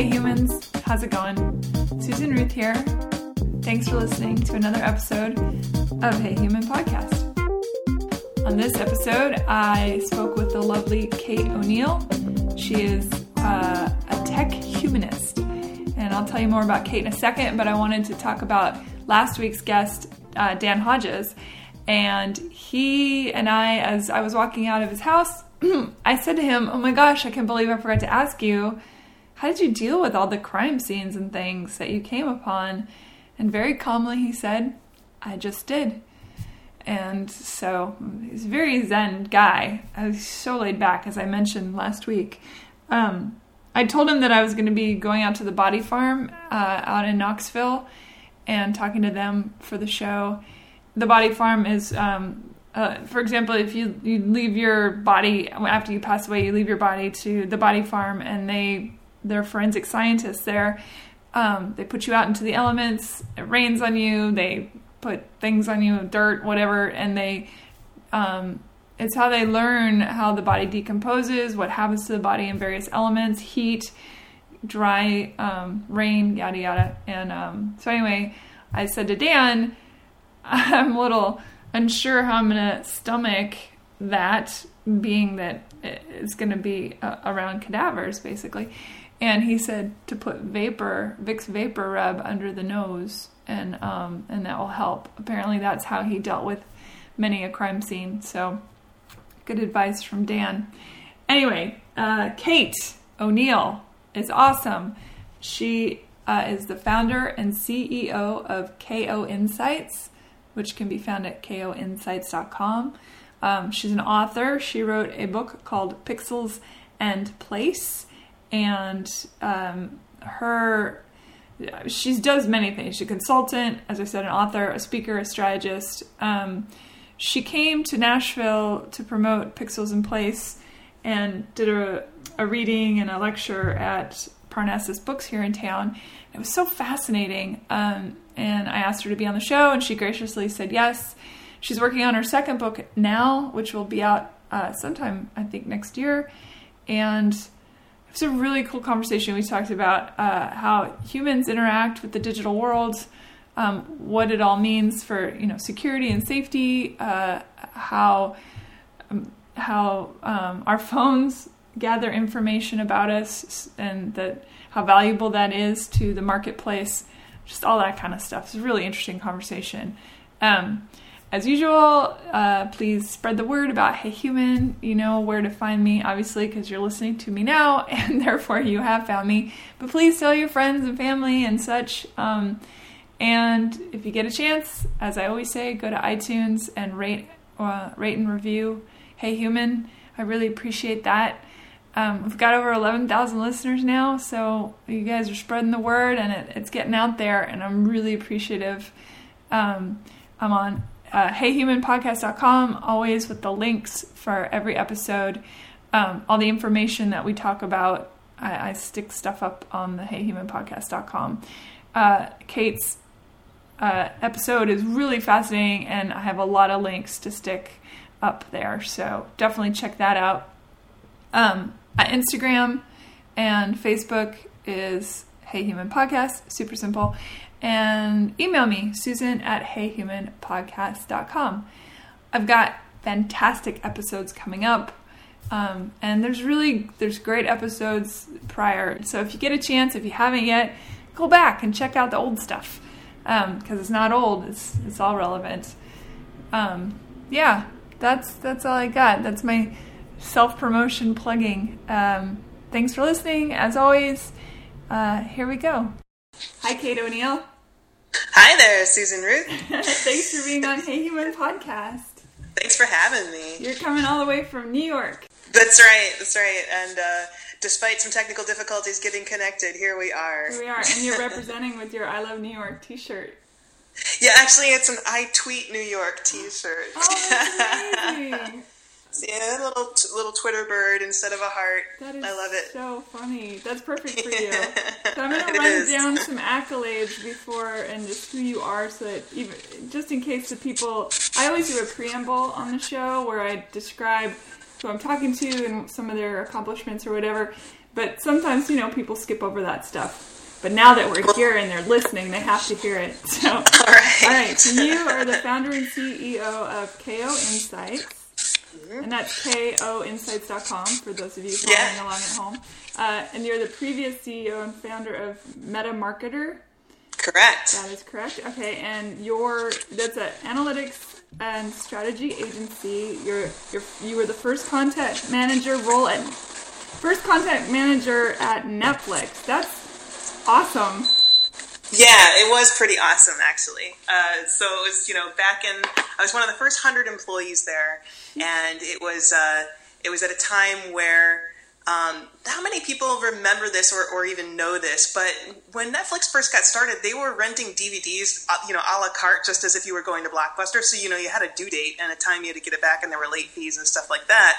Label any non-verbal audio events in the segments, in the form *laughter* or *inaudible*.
Hey humans, how's it going? Susan Ruth here. Thanks for listening to another episode of Hey Human Podcast. On this episode, I spoke with the lovely Kate O'Neill. She is uh, a tech humanist, and I'll tell you more about Kate in a second, but I wanted to talk about last week's guest, uh, Dan Hodges. And he and I, as I was walking out of his house, *clears throat* I said to him, Oh my gosh, I can't believe I forgot to ask you, how did you deal with all the crime scenes and things that you came upon? And very calmly he said, I just did. And so he's a very zen guy. I was so laid back, as I mentioned last week. Um, I told him that I was going to be going out to the body farm uh, out in Knoxville and talking to them for the show. The body farm is um, uh, for example, if you you leave your body after you pass away, you leave your body to the body farm, and they they're forensic scientists there. Um, they put you out into the elements. It rains on you. They put things on you, dirt, whatever, and they. Um, it's how they learn how the body decomposes, what happens to the body in various elements, heat, dry, um, rain, yada yada. And um, so anyway, I said to Dan, *laughs* I'm a little unsure how I'm to stomach that, being that it's going to be uh, around cadavers, basically. And he said to put vapor, Vicks vapor rub under the nose, and um, and that will help. Apparently, that's how he dealt with many a crime scene. So, good advice from Dan. Anyway, uh, Kate O'Neill is awesome. She uh, is the founder and CEO of KO Insights which can be found at koinsights.com. Um, she's an author. She wrote a book called Pixels and Place, and um, her she does many things. She's a consultant, as I said, an author, a speaker, a strategist. Um, she came to Nashville to promote Pixels and Place and did a, a reading and a lecture at Parnassus Books here in town. It was so fascinating. Um, and I asked her to be on the show, and she graciously said yes. She's working on her second book now, which will be out uh, sometime, I think, next year. And it was a really cool conversation. We talked about uh, how humans interact with the digital world, um, what it all means for you know security and safety, uh, how um, how um, our phones gather information about us, and that how valuable that is to the marketplace just all that kind of stuff. It's a really interesting conversation. Um, as usual, uh, please spread the word about Hey Human. You know where to find me, obviously, because you're listening to me now, *laughs* and therefore you have found me. But please tell your friends and family and such. Um, and if you get a chance, as I always say, go to iTunes and rate, uh, rate and review Hey Human. I really appreciate that. Um, we've got over 11,000 listeners now, so you guys are spreading the word and it, it's getting out there, and I'm really appreciative. Um, I'm on uh, heyhumanpodcast.com, always with the links for every episode. Um, all the information that we talk about, I, I stick stuff up on the heyhumanpodcast.com. Uh, Kate's uh, episode is really fascinating, and I have a lot of links to stick up there, so definitely check that out. Um, Instagram and Facebook is Hey Human Podcast, super simple. And email me, Susan at heyhumanpodcast.com. I've got fantastic episodes coming up. Um, and there's really there's great episodes prior. So if you get a chance, if you haven't yet, go back and check out the old stuff because um, it's not old. It's it's all relevant. Um, yeah, that's that's all I got. That's my self promotion plugging. Um, thanks for listening. As always, uh, here we go. Hi, Kate O'Neill. Hi there, Susan Ruth. *laughs* thanks for being on Hey Human Podcast. Thanks for having me. You're coming all the way from New York. That's right. That's right. And uh, despite some technical difficulties getting connected, here we are. Here we are, and you're representing with your "I Love New York" T-shirt. Yeah, actually, it's an "I Tweet New York" T-shirt. Oh, that's *laughs* amazing. Yeah, a little little Twitter bird instead of a heart. That is I love it. So funny. That's perfect for you. *laughs* so I'm gonna write down some accolades before and just who you are, so that even just in case the people, I always do a preamble on the show where I describe who I'm talking to and some of their accomplishments or whatever. But sometimes, you know, people skip over that stuff. But now that we're here and they're listening, they have to hear it. *laughs* So, all right. All right. So you are the founder and CEO of KO Insights. Mm-hmm. And that's koinsights.com for those of you following yeah. along at home. Uh, and you're the previous CEO and founder of Meta Marketer. Correct. That is correct. Okay, and your that's an analytics and strategy agency. You're, you're you were the first content manager role at first content manager at Netflix. That's awesome. Yeah, it was pretty awesome actually. Uh, so it was, you know, back in I was one of the first hundred employees there, and it was uh, it was at a time where um, how many people remember this or, or even know this? But when Netflix first got started, they were renting DVDs, uh, you know, a la carte, just as if you were going to Blockbuster. So you know, you had a due date and a time you had to get it back, and there were late fees and stuff like that.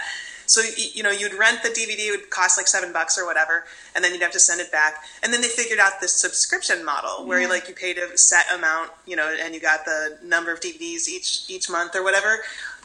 So you know, you'd rent the DVD; it would cost like seven bucks or whatever, and then you'd have to send it back. And then they figured out this subscription model where yeah. like you paid a set amount, you know, and you got the number of DVDs each each month or whatever.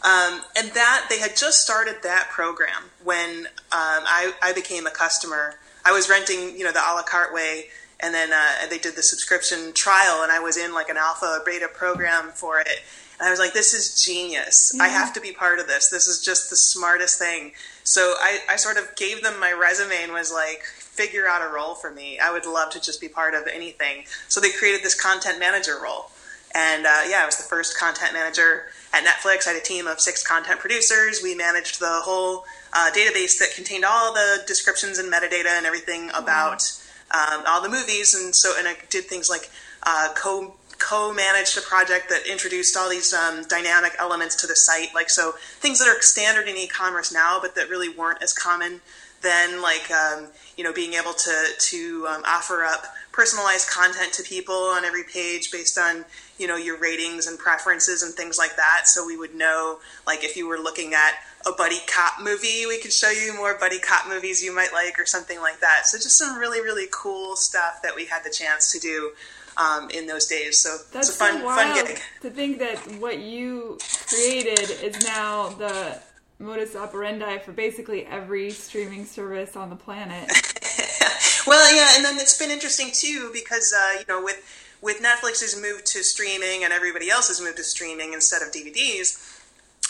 Um, and that they had just started that program when um, I, I became a customer. I was renting, you know, the a la carte way, and then uh, they did the subscription trial, and I was in like an alpha beta program for it and I was like, this is genius. Yeah. I have to be part of this. This is just the smartest thing. So I, I sort of gave them my resume and was like, figure out a role for me. I would love to just be part of anything. So they created this content manager role. And uh, yeah, I was the first content manager at Netflix. I had a team of six content producers. We managed the whole uh, database that contained all the descriptions and metadata and everything about um, all the movies. And so, and I did things like uh, co co-managed a project that introduced all these um, dynamic elements to the site like so things that are standard in e-commerce now but that really weren't as common then like um, you know being able to to um, offer up personalized content to people on every page based on you know your ratings and preferences and things like that. So we would know like if you were looking at a buddy cop movie we could show you more buddy cop movies you might like or something like that. So just some really really cool stuff that we had the chance to do um, in those days. So That's it's a fun, so fun gig. To think that what you created is now the modus operandi for basically every streaming service on the planet. *laughs* well, yeah, and then it's been interesting too because uh, you know with with Netflix's move to streaming and everybody else's move to streaming instead of DVDs.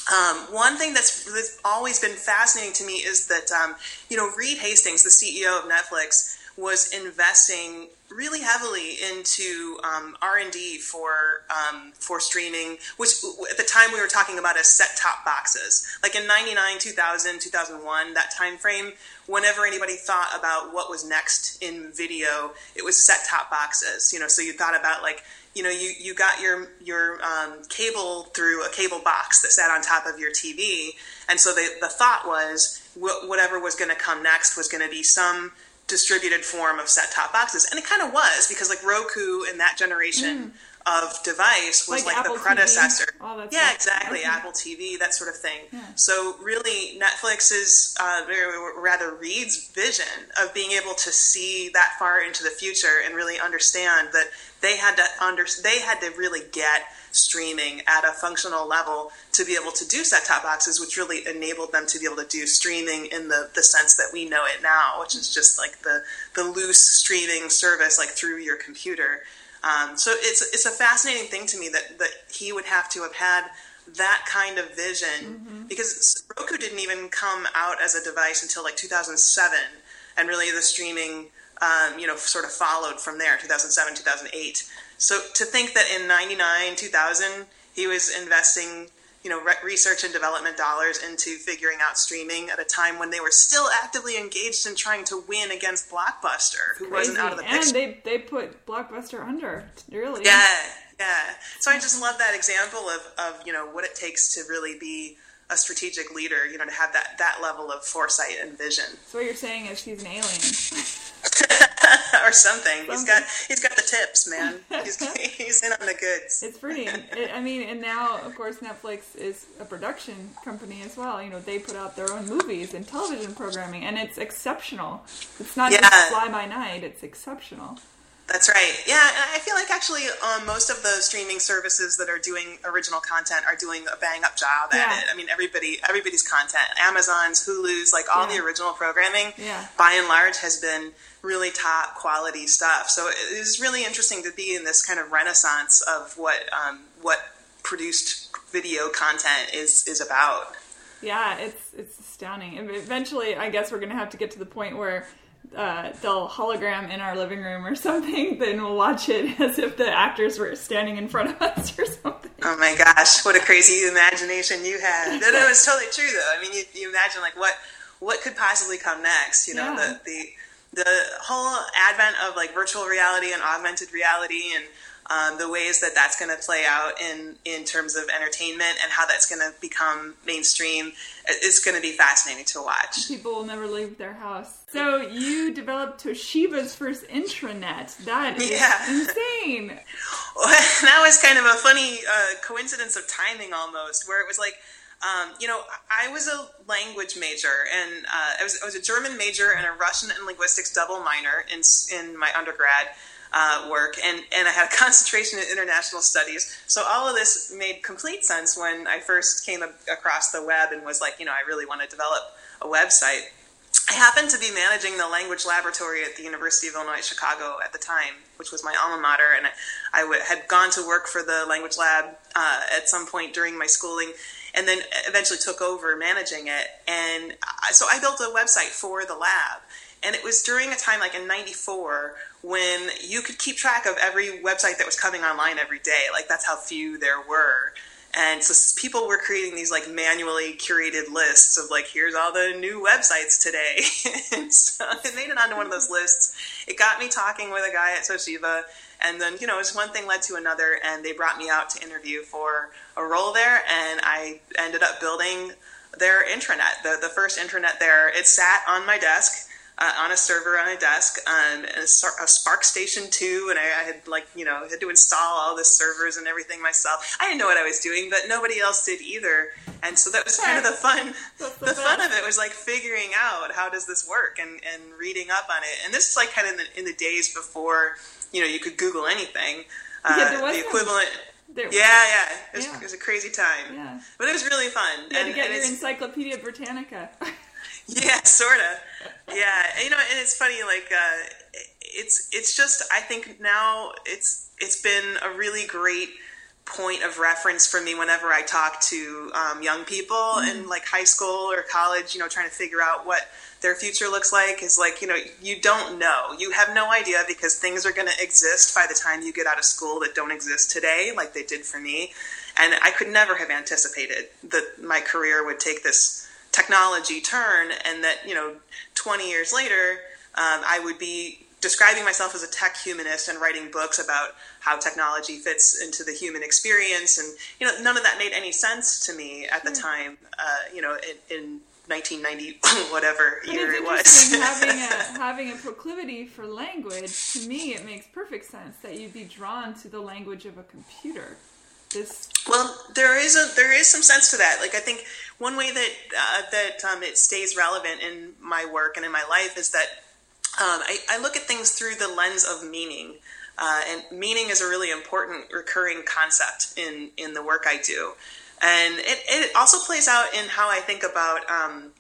Um, one thing that's, that's, always been fascinating to me is that um, you know Reed Hastings, the CEO of Netflix, was investing really heavily into um, R&D for um, for streaming, which at the time we were talking about as set-top boxes. Like in 99, 2000, 2001, that time frame, whenever anybody thought about what was next in video, it was set-top boxes. You know, so you thought about like you know you, you got your your um, cable through a cable box that sat on top of your TV, and so the the thought was whatever was going to come next was going to be some distributed form of set top boxes. And it kind of was because like Roku in that generation mm. Of device was like, like the predecessor. yeah, exactly. Okay. Apple TV, that sort of thing. Yeah. So really Netflix's, uh, rather Reed's vision of being able to see that far into the future and really understand that they had to under, they had to really get streaming at a functional level to be able to do set top boxes, which really enabled them to be able to do streaming in the, the sense that we know it now, which is just like the, the loose streaming service like through your computer. Um, so it's it's a fascinating thing to me that, that he would have to have had that kind of vision mm-hmm. because Roku didn't even come out as a device until like 2007, and really the streaming um, you know sort of followed from there 2007 2008 so to think that in 99, 2000, he was investing, you know, re- research and development dollars into figuring out streaming at a time when they were still actively engaged in trying to win against Blockbuster, who wasn't out of the picture. And they, they put Blockbuster under, really. Yeah, yeah. So I just love that example of, of, you know, what it takes to really be a strategic leader, you know, to have that, that level of foresight and vision. So what you're saying is she's an alien. *laughs* *laughs* or something. something. He's got he's got the tips, man. He's, *laughs* he's in on the goods. It's pretty. *laughs* It, I mean, and now of course Netflix is a production company as well. You know, they put out their own movies and television programming, and it's exceptional. It's not yeah. just fly by night. It's exceptional. That's right. Yeah, and I feel like actually um, most of the streaming services that are doing original content are doing a bang up job at Yeah. it. I mean, everybody, everybody's content, Amazon's, Hulu's, like all Yeah. the original programming, Yeah. by and large, has been really top quality stuff. So it is really interesting to be in this kind of renaissance of what um, what produced video content is is about. Yeah, it's it's astounding. And eventually, I guess we're gonna have to get to the point where uh, they'll hologram in our living room or something. *laughs* Then we'll watch it *laughs* as if the actors were standing in front of *laughs* us or something. Oh my gosh, what a crazy imagination you had. No, no, it's totally true though. I mean, you, you imagine like what what could possibly come next, you know, Yeah. the, the the whole advent of like virtual reality and augmented reality and um, the ways that that's going to play out in in terms of entertainment and how that's going to become mainstream is going to be fascinating to watch. People will never leave their house. So you developed Toshiba's first intranet. That is Yeah. insane. *laughs* that was kind of a funny uh, coincidence of timing almost, where it was like, um, you know, I was a language major, and uh, I, was, I was a German major and a Russian and linguistics double minor in in my undergrad. Uh, work and, and I had a *laughs* concentration in international studies. So all of this made complete sense when I first came a- across the web and was like, you know, I really want to develop a website. I happened to be managing the language laboratory at the University of Illinois Chicago at the time, which was my alma mater, and I, had gone to work for the language lab uh, at some point during my schooling, and then eventually took over managing it. And I, so I built a website for the lab, and it was during a time like in '94 when you could keep track of every website that was coming online every day. Like that's how few there were. And so people were creating these like manually curated lists of like, here's all the new websites today. *laughs* and so it made it onto one of those lists. It got me talking with a guy at Toshiba. And then, you know, it's one thing led to another. And they brought me out to interview for a role there. And I ended up building their intranet, the, the first intranet there. It sat on my desk. Uh, on a server on a desk, um, and a, a SPARCstation 2, and I, I had like you know had to install all the servers and everything myself. I didn't know what I was doing, but nobody else did either, and so that was kind of the fun. The fun of it was like figuring out how does this work and, and reading up on it. And this is like kind of in the, in the days before you know you could Google anything. Uh, Yeah, the equivalent. There- Yeah, yeah. It was, Yeah. it was a crazy time, Yeah. but it was really fun. You had to get and your Encyclopedia Britannica. *laughs* yeah, sort of. Yeah, you know, and it's funny. Like, uh, it's it's just I think now it's it's been a really great point of reference for me whenever I talk to um, young people in like high school or college. You know, trying to figure out what their future looks like is like you know you don't know you have no idea because things are going to exist by the time you get out of school that don't exist today like they did for me and i could never have anticipated that my career would take this technology turn and that you know 20 years later um, i would be describing myself as a tech humanist and writing books about how technology fits into the human experience and you know none of that made any sense to me at the time uh, you know in, in 1990 *laughs* whatever But year it was *laughs* having a having a proclivity for language. To me, it makes perfect sense that you'd be drawn to the language of a computer. This Well, there is a there is some sense to that. Like I think one way that uh, that um, it stays relevant in my work and in my life is that um, I, I look at things through the lens of meaning, uh, and meaning is a really important recurring concept in in the work I do, and it, it also plays out in how I think about. Um,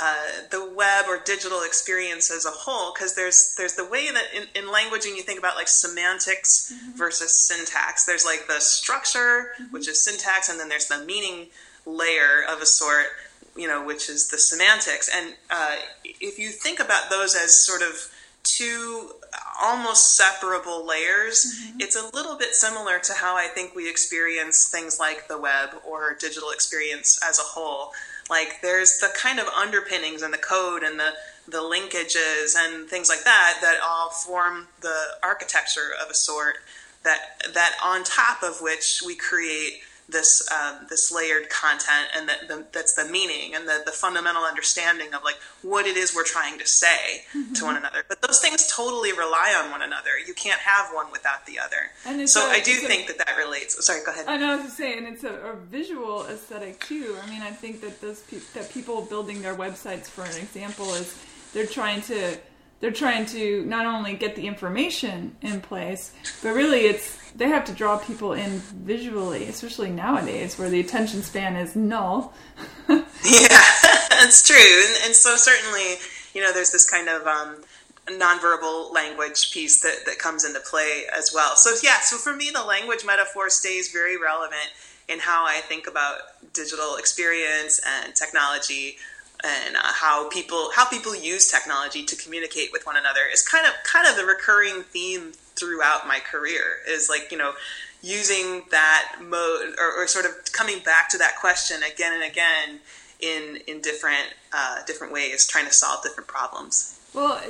uh, the web or digital experience as a whole because there's there's the way that in, in language when you think about like semantics versus syntax. There's like the structure which is syntax and then there's the meaning layer of a sort you know which is the semantics. And uh, if you think about those as sort of two almost separable layers it's a little bit similar to how i think we experience things like the web or digital experience as a whole like there's the kind of underpinnings and the code and the the linkages and things like that that all form the architecture of a sort that that on top of which we create this um, this layered content and that the, that's the meaning and the, the fundamental understanding of like what it is we're trying to say to one another. But those things totally rely on one another. You can't have one without the other. And it's so a- I do it's a- think that that relates. Sorry go ahead. I know I was just saying it's a, a visual aesthetic too. I mean, I think that those pe- that people building their websites, for an example, is they're trying to they're trying to not only get the information in place, but really it's they have to draw people in visually, especially nowadays where the attention span is null. *laughs* yeah, *laughs* that's true, and, and, so certainly, you know, there's this kind of um, nonverbal language piece that that comes into play as well. So yeah, so for me, the language metaphor stays very relevant in how I think about digital experience and technology and uh, how people how people use technology to communicate with one another is kind of kind of the recurring theme throughout my career is like you know using that mode or, or sort of coming back to that question again and again in in different uh, different ways trying to solve different problems well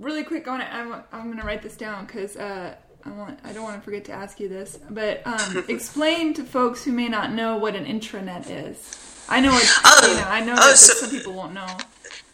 really quick on it i'm, I'm going to write this down because uh, I, want, I don't want to forget to ask you this but um, *laughs* explain to folks who may not know what an intranet is I know it. Oh, you know, I know oh, that so, some people won't know.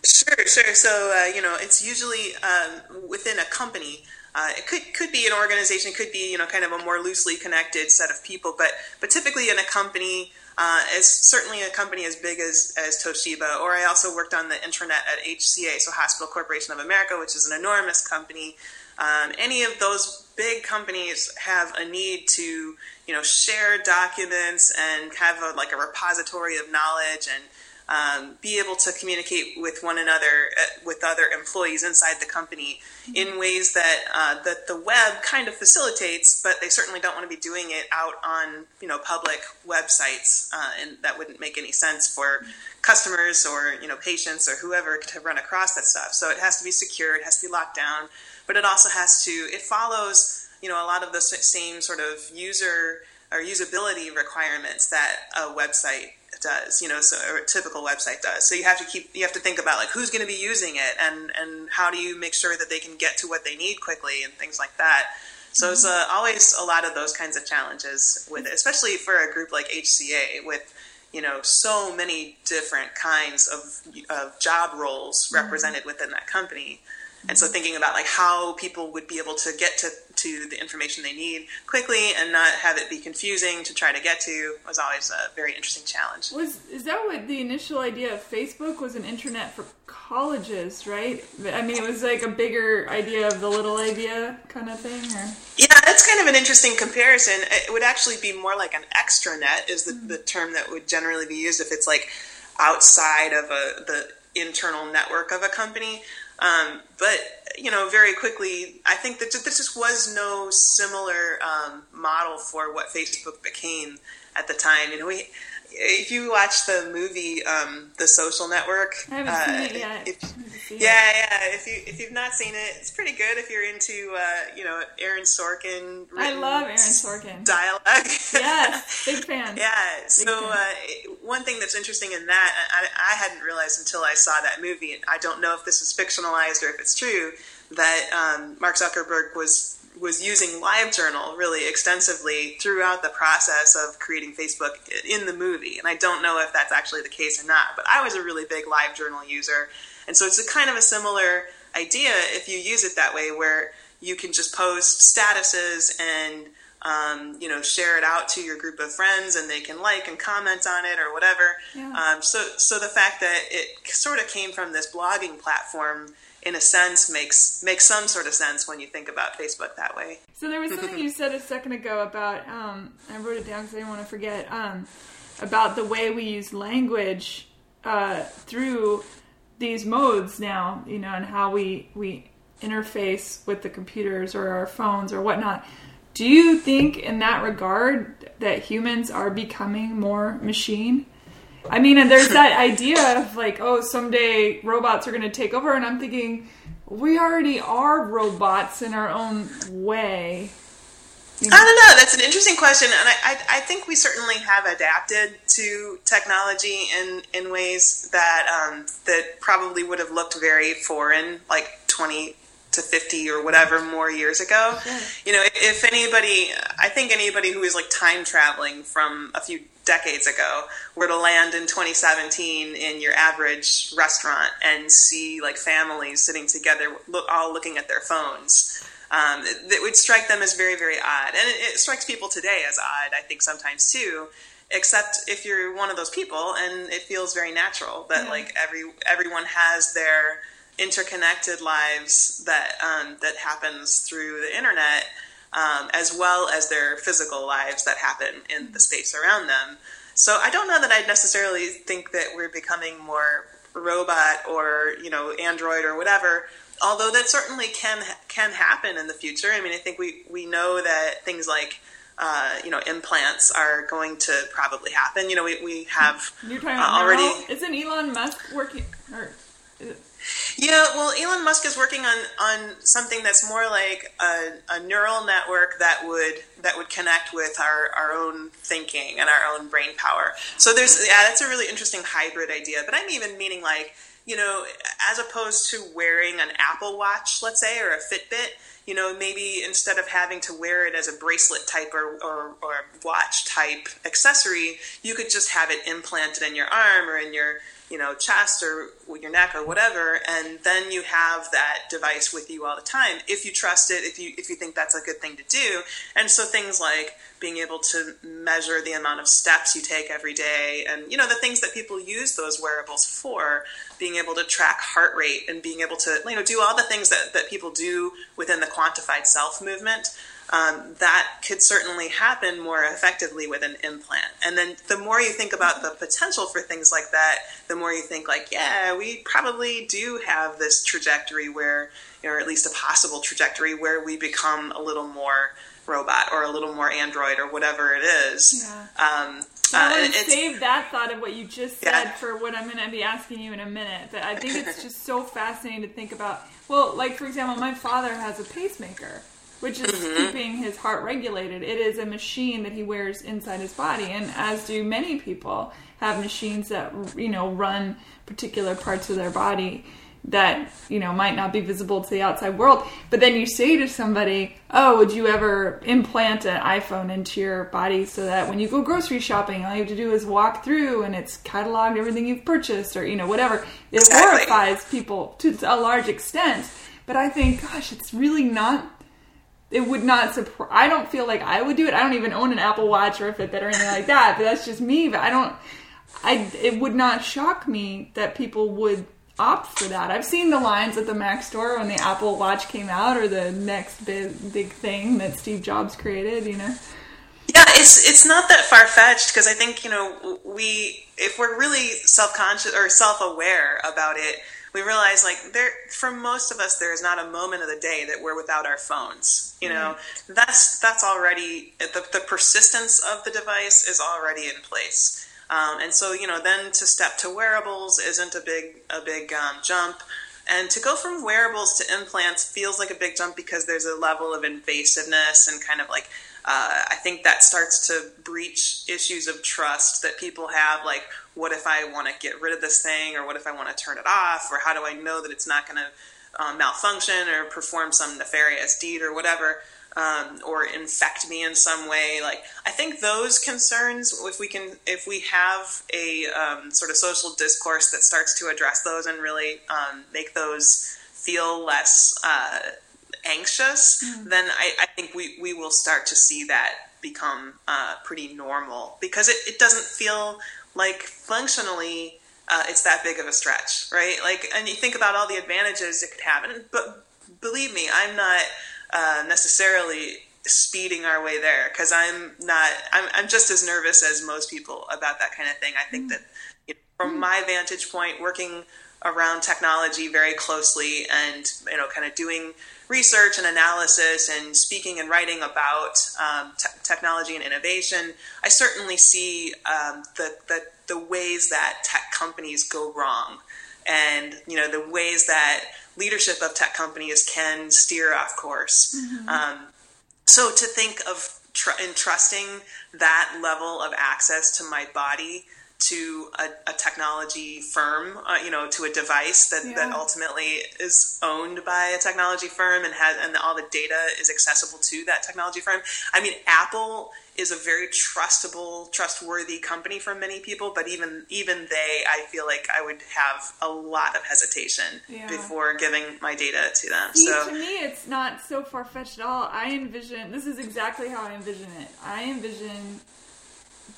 Sure, sure. So uh, you know, it's usually um, within a company. Uh, it could could be an organization, it could be you know kind of a more loosely connected set of people, but but typically in a company, uh, as certainly a company as big as as Toshiba, or I also worked on the intranet at HCA, so Hospital Corporation of America, which is an enormous company. Um, any of those big companies have a need to you know share documents and have a, like a repository of knowledge and um, be able to communicate with one another uh, with other employees inside the company mm-hmm. in ways that uh, that the web kind of facilitates, but they certainly don't want to be doing it out on you know public websites, uh, and that wouldn't make any sense for customers or you know patients or whoever to run across that stuff. So it has to be secure, it has to be locked down, but it also has to it follows you know a lot of the same sort of user or usability requirements that a website does you know so a typical website does so you have to keep you have to think about like who's going to be using it and and how do you make sure that they can get to what they need quickly and things like that so mm-hmm. it's uh, always a lot of those kinds of challenges with it especially for a group like hca with you know so many different kinds of, of job roles mm-hmm. represented within that company and so thinking about like how people would be able to get to, to the information they need quickly and not have it be confusing to try to get to was always a very interesting challenge. Was is that what the initial idea of Facebook was an intranet for colleges, right? I mean, it was like a bigger idea of the little idea kind of thing, or yeah, that's kind of an interesting comparison. It would actually be more like an extranet is the, mm-hmm. the term that would generally be used if it's like outside of a the internal network of a company. Um, but you know, very quickly, I think that this just was no similar um, model for what Facebook became at the time. You know, we if you watch the movie um, The Social Network, I haven't uh, seen it yet. If, yeah, yeah. If you if you've not seen it, it's pretty good. If you're into uh, you know Aaron Sorkin, I love Aaron Sorkin dialogue. yes, big *laughs* fan. Yeah. Big so fan. Uh, one thing that's interesting in that, I, I hadn't realized until I saw that movie, and I don't know if this is fictionalized or if it's true, that um, Mark Zuckerberg was was using LiveJournal really extensively throughout the process of creating Facebook in the movie. And I don't know if that's actually the case or not, but I was a really big LiveJournal user. And so it's a kind of a similar idea if you use it that way, where you can just post statuses and um, you know share it out to your group of friends and they can like and comment on it or whatever yeah. um, so so the fact that it sort of came from this blogging platform in a sense makes makes some sort of sense when you think about Facebook that way. So there was something *laughs* you said a second ago about um, I wrote it down because I didn't want to forget um, about the way we use language uh, through these modes now, you know, and how we we interface with the computers or our phones or whatnot. Do you think, in that regard, that humans are becoming more machine? I mean, and there's *laughs* that idea of like, oh, someday robots are going to take over, and I'm thinking, we already are robots in our own way. I don't know. That's an interesting question, and I, I, I, think we certainly have adapted to technology in, in ways that um, that probably would have looked very foreign, like twenty to fifty or whatever more years ago. You know, if anybody, I think anybody who is like time traveling from a few decades ago were to land in 2017 in your average restaurant and see like families sitting together, look, all looking at their phones. Um, it, it, would strike them as very, very odd. And it, it, strikes people today as odd, I think, sometimes too. Except if you're one of those people, and it feels very natural that yeah. like every everyone has their interconnected lives that um, that happens through the internet, um, as well as their physical lives that happen in the space around them. So I don't know that I'd necessarily think that we're becoming more robot or you know android or whatever although that certainly can can happen in the future i mean i think we we know that things like uh, you know implants are going to probably happen you know we, we have You're talking uh, already neural- Isn't Elon Musk working? Or, Yeah, well, Elon Musk is working on, on something that's more like a, a neural network that would that would connect with our, our own thinking and our own brain power. So there's yeah, that's a really interesting hybrid idea. But I'm even meaning like you know, as opposed to wearing an Apple Watch, let's say, or a Fitbit, you know, maybe instead of having to wear it as a bracelet type or, or, or watch type accessory, you could just have it implanted in your arm or in your you know chest or your neck or whatever and then you have that device with you all the time if you trust it if you if you think that's a good thing to do. And so things like being able to measure the amount of steps you take every day and you know the things that people use those wearables for being able to track heart rate and being able to you know do all the things that, that people do within the quantified self movement um, that could certainly happen more effectively with an implant. And then the more you think about the potential for things like that, the more you think like, yeah, we probably do have this trajectory where, or at least a possible trajectory where we become a little more robot or a little more android or whatever it is. Yeah. Um, I uh, want to save that thought of what you just said Yeah. for what I'm going to be asking you in a minute. But I think it's *laughs* just so fascinating to think about. Well, like for example, my father has a pacemaker, which is Mm-hmm. keeping his heart regulated. It is a machine that he wears inside his body, and as do many people have machines that you know run particular parts of their body that you know might not be visible to the outside world but then you say to somebody oh would you ever implant an iphone into your body so that when you go grocery shopping all you have to do is walk through and it's cataloged everything you've purchased or you know whatever it Exactly. horrifies people to a large extent but i think gosh it's really not it would not surprise. I don't feel like I would do it. I don't even own an Apple Watch or a Fitbit or anything like that. But that's just me. But I don't. I it would not shock me that people would opt for that. I've seen the lines at the Mac store when the Apple Watch came out, or the next big big thing that Steve Jobs created. You know. Yeah, it's it's not that far fetched because I think you know we if we're really self conscious or self aware about it, we realize like there for most of us there is not a moment of the day that we're without our phones. You know, that's that's already the the persistence of the device is already in place. Um, and so, you know, then to step to wearables isn't a big a big um, jump. And to go from wearables to implants feels like a big jump because there's a level of invasiveness and kind of like uh, I think that starts to breach issues of trust that people have. Like, what if I want to get rid of this thing, or what if I want to turn it off, or how do I know that it's not going to um, malfunction or perform some nefarious deed or whatever? um, or infect me in some way. Like I think those concerns, if we can, if we have a um, sort of social discourse that starts to address those and really um, make those feel less uh, anxious, then I, I think we, we will start to see that become uh, pretty normal because it, it doesn't feel like functionally uh, it's that big of a stretch, right? Like, and you think about all the advantages it could have, and but believe me, I'm not uh, necessarily speeding our way there because I'm not. I'm, I'm just as nervous as most people about that kind of thing. I think that you know, from my vantage point, working around technology very closely and you know, kind of doing research and analysis and speaking and writing about um, te- technology and innovation, I certainly see um, the, the the ways that tech companies go wrong and you know the ways that leadership of tech companies can steer off course. Um, so to think of tr- entrusting that level of access to my body to a, a technology firm, uh, you know, to a device that, that ultimately is owned by a technology firm and has and all the data is accessible to that technology firm. I mean, Apple is a very trustable, trustworthy company for many people, but even even they, I feel like I would have a lot of hesitation Yeah. before giving my data to them. See, so to me, it's not so far fetched at all. I envision this is exactly how I envision it. I envision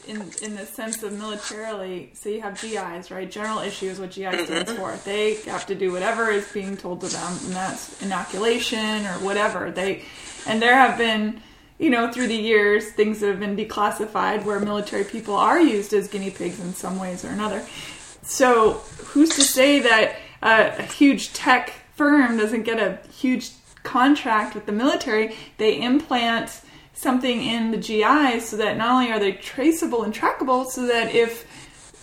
in in the sense of militarily, so you have GIs, right? General issue is what GI stands for. They have to do whatever is being told to them, and that's inoculation or whatever. They and there have been, you know, through the years, things that have been declassified where military people are used as guinea pigs in some ways or another. So who's to say that uh, a huge tech firm doesn't get a huge contract with the military? They implant something in the GI so that not only are they traceable and trackable, so that if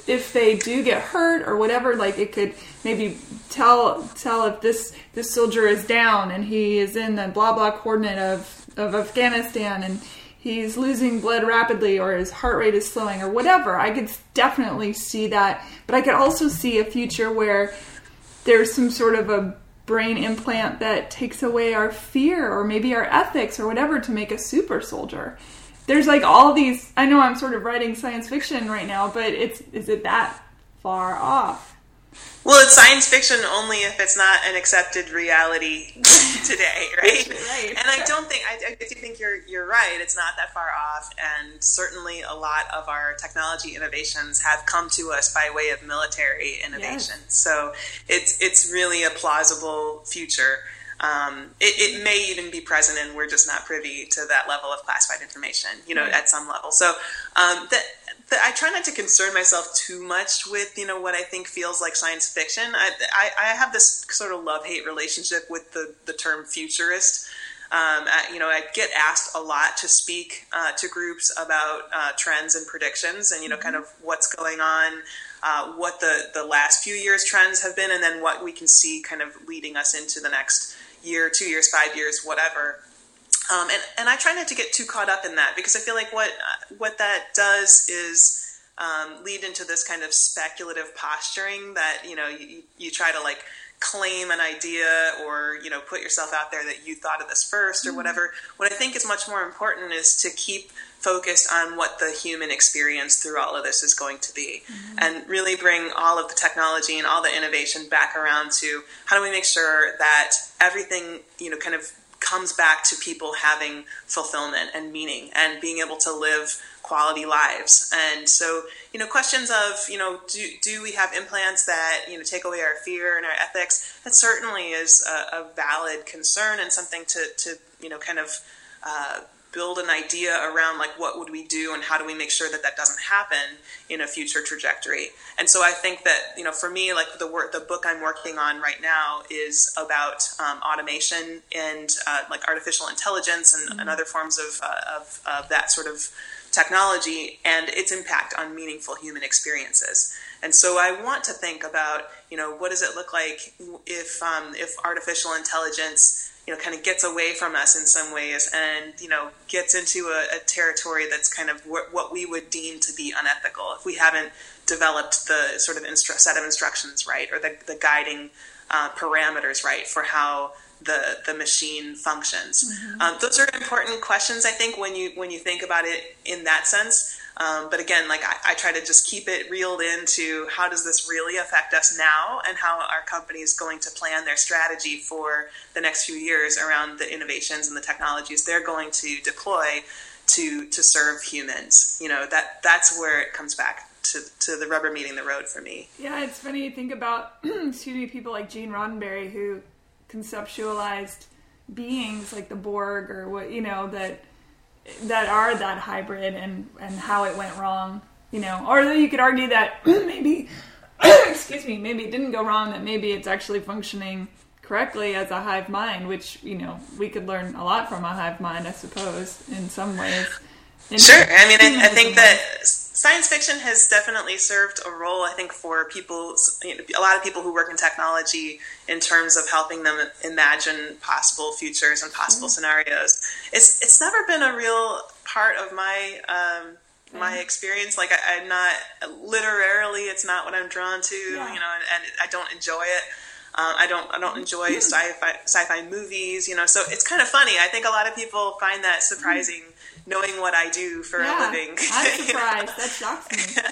if they do get hurt or whatever, like it could maybe tell tell if this this soldier is down and he is in the blah blah coordinate of of Afghanistan and he's losing blood rapidly or his heart rate is slowing or whatever. I could definitely see that, but I could also see a future where there's some sort of a brain implant that takes away our fear or maybe our ethics or whatever to make a super soldier. There's like all these I know I'm sort of writing science fiction right now, but it's is it that far off? Well, it's science fiction only if it's not an accepted reality *laughs* today, right? right. And I don't think I, I do think you're you're right. It's not that far off, and certainly a lot of our technology innovations have come to us by way of military innovation. Yes. So it's it's really a plausible future. Um, it, it, may even be present, and we're just not privy to that level of classified information, you know, right. at some level. So um, that I try not to concern myself too much with you know what I think feels like science fiction. I I, I have this sort of love hate relationship with the the term futurist. Um, I, you know, I get asked a lot to speak uh, to groups about uh, trends and predictions, and you know, kind of what's going on, uh, what the the last few years trends have been, and then what we can see kind of leading us into the next year, two years, five years, whatever. Um, and, and I try not to get too caught up in that because I feel like what what that does is um, lead into this kind of speculative posturing that you know you, you try to like claim an idea or you know put yourself out there that you thought of this first or mm-hmm. whatever. What I think is much more important is to keep focused on what the human experience through all of this is going to be mm-hmm. and really bring all of the technology and all the innovation back around to how do we make sure that everything you know kind of comes back to people having fulfillment and meaning and being able to live quality lives. And so, you know, questions of, you know, do, do we have implants that, you know, take away our fear and our ethics? That certainly is a, a valid concern and something to, to you know, kind of uh, build an idea around like what would we do and how do we make sure that that doesn't happen in a future trajectory and so i think that you know for me like the work the book i'm working on right now is about um, automation and uh, like artificial intelligence and, mm-hmm. and other forms of, uh, of, of that sort of technology and its impact on meaningful human experiences and so I want to think about, you know, what does it look like if um, if artificial intelligence you know, kind of gets away from us in some ways and, you know, gets into a, a territory that's kind of wh- what we would deem to be unethical if we haven't developed the sort of instru- set of instructions right or the, the guiding uh, parameters right for how the the machine functions. Mm-hmm. Um, those are important questions, I think, when you when you think about it in that sense. Um, but again, like I, I, try to just keep it reeled into how does this really affect us now, and how our company is going to plan their strategy for the next few years around the innovations and the technologies they're going to deploy to to serve humans. You know that that's where it comes back to, to the rubber meeting the road for me. Yeah, it's funny to think about *clears throat* excuse me people like Gene Roddenberry who conceptualized beings like the Borg or what you know that that are that hybrid and and how it went wrong you know. Or you could argue that *clears throat* maybe *clears throat* excuse me maybe it didn't go wrong that maybe it's actually functioning correctly as a hive mind which you know we could learn a lot from a hive mind i suppose in some ways. In sure. I mean I, I think that science fiction has definitely served a role, I think, for people, you know, a lot of people who work in technology in terms of helping them imagine possible futures and possible mm. scenarios. It's it's never been a real part of my um, my experience. Like I, am not literally, it's not what I'm drawn to, yeah. you know, and, and, I don't enjoy it. Um, I don't I don't enjoy mm. sci-fi sci-fi movies, you know. So it's kind of funny. I think a lot of people find that surprising. Knowing what I do for yeah, a living. I'm *laughs* surprised. that shocks me.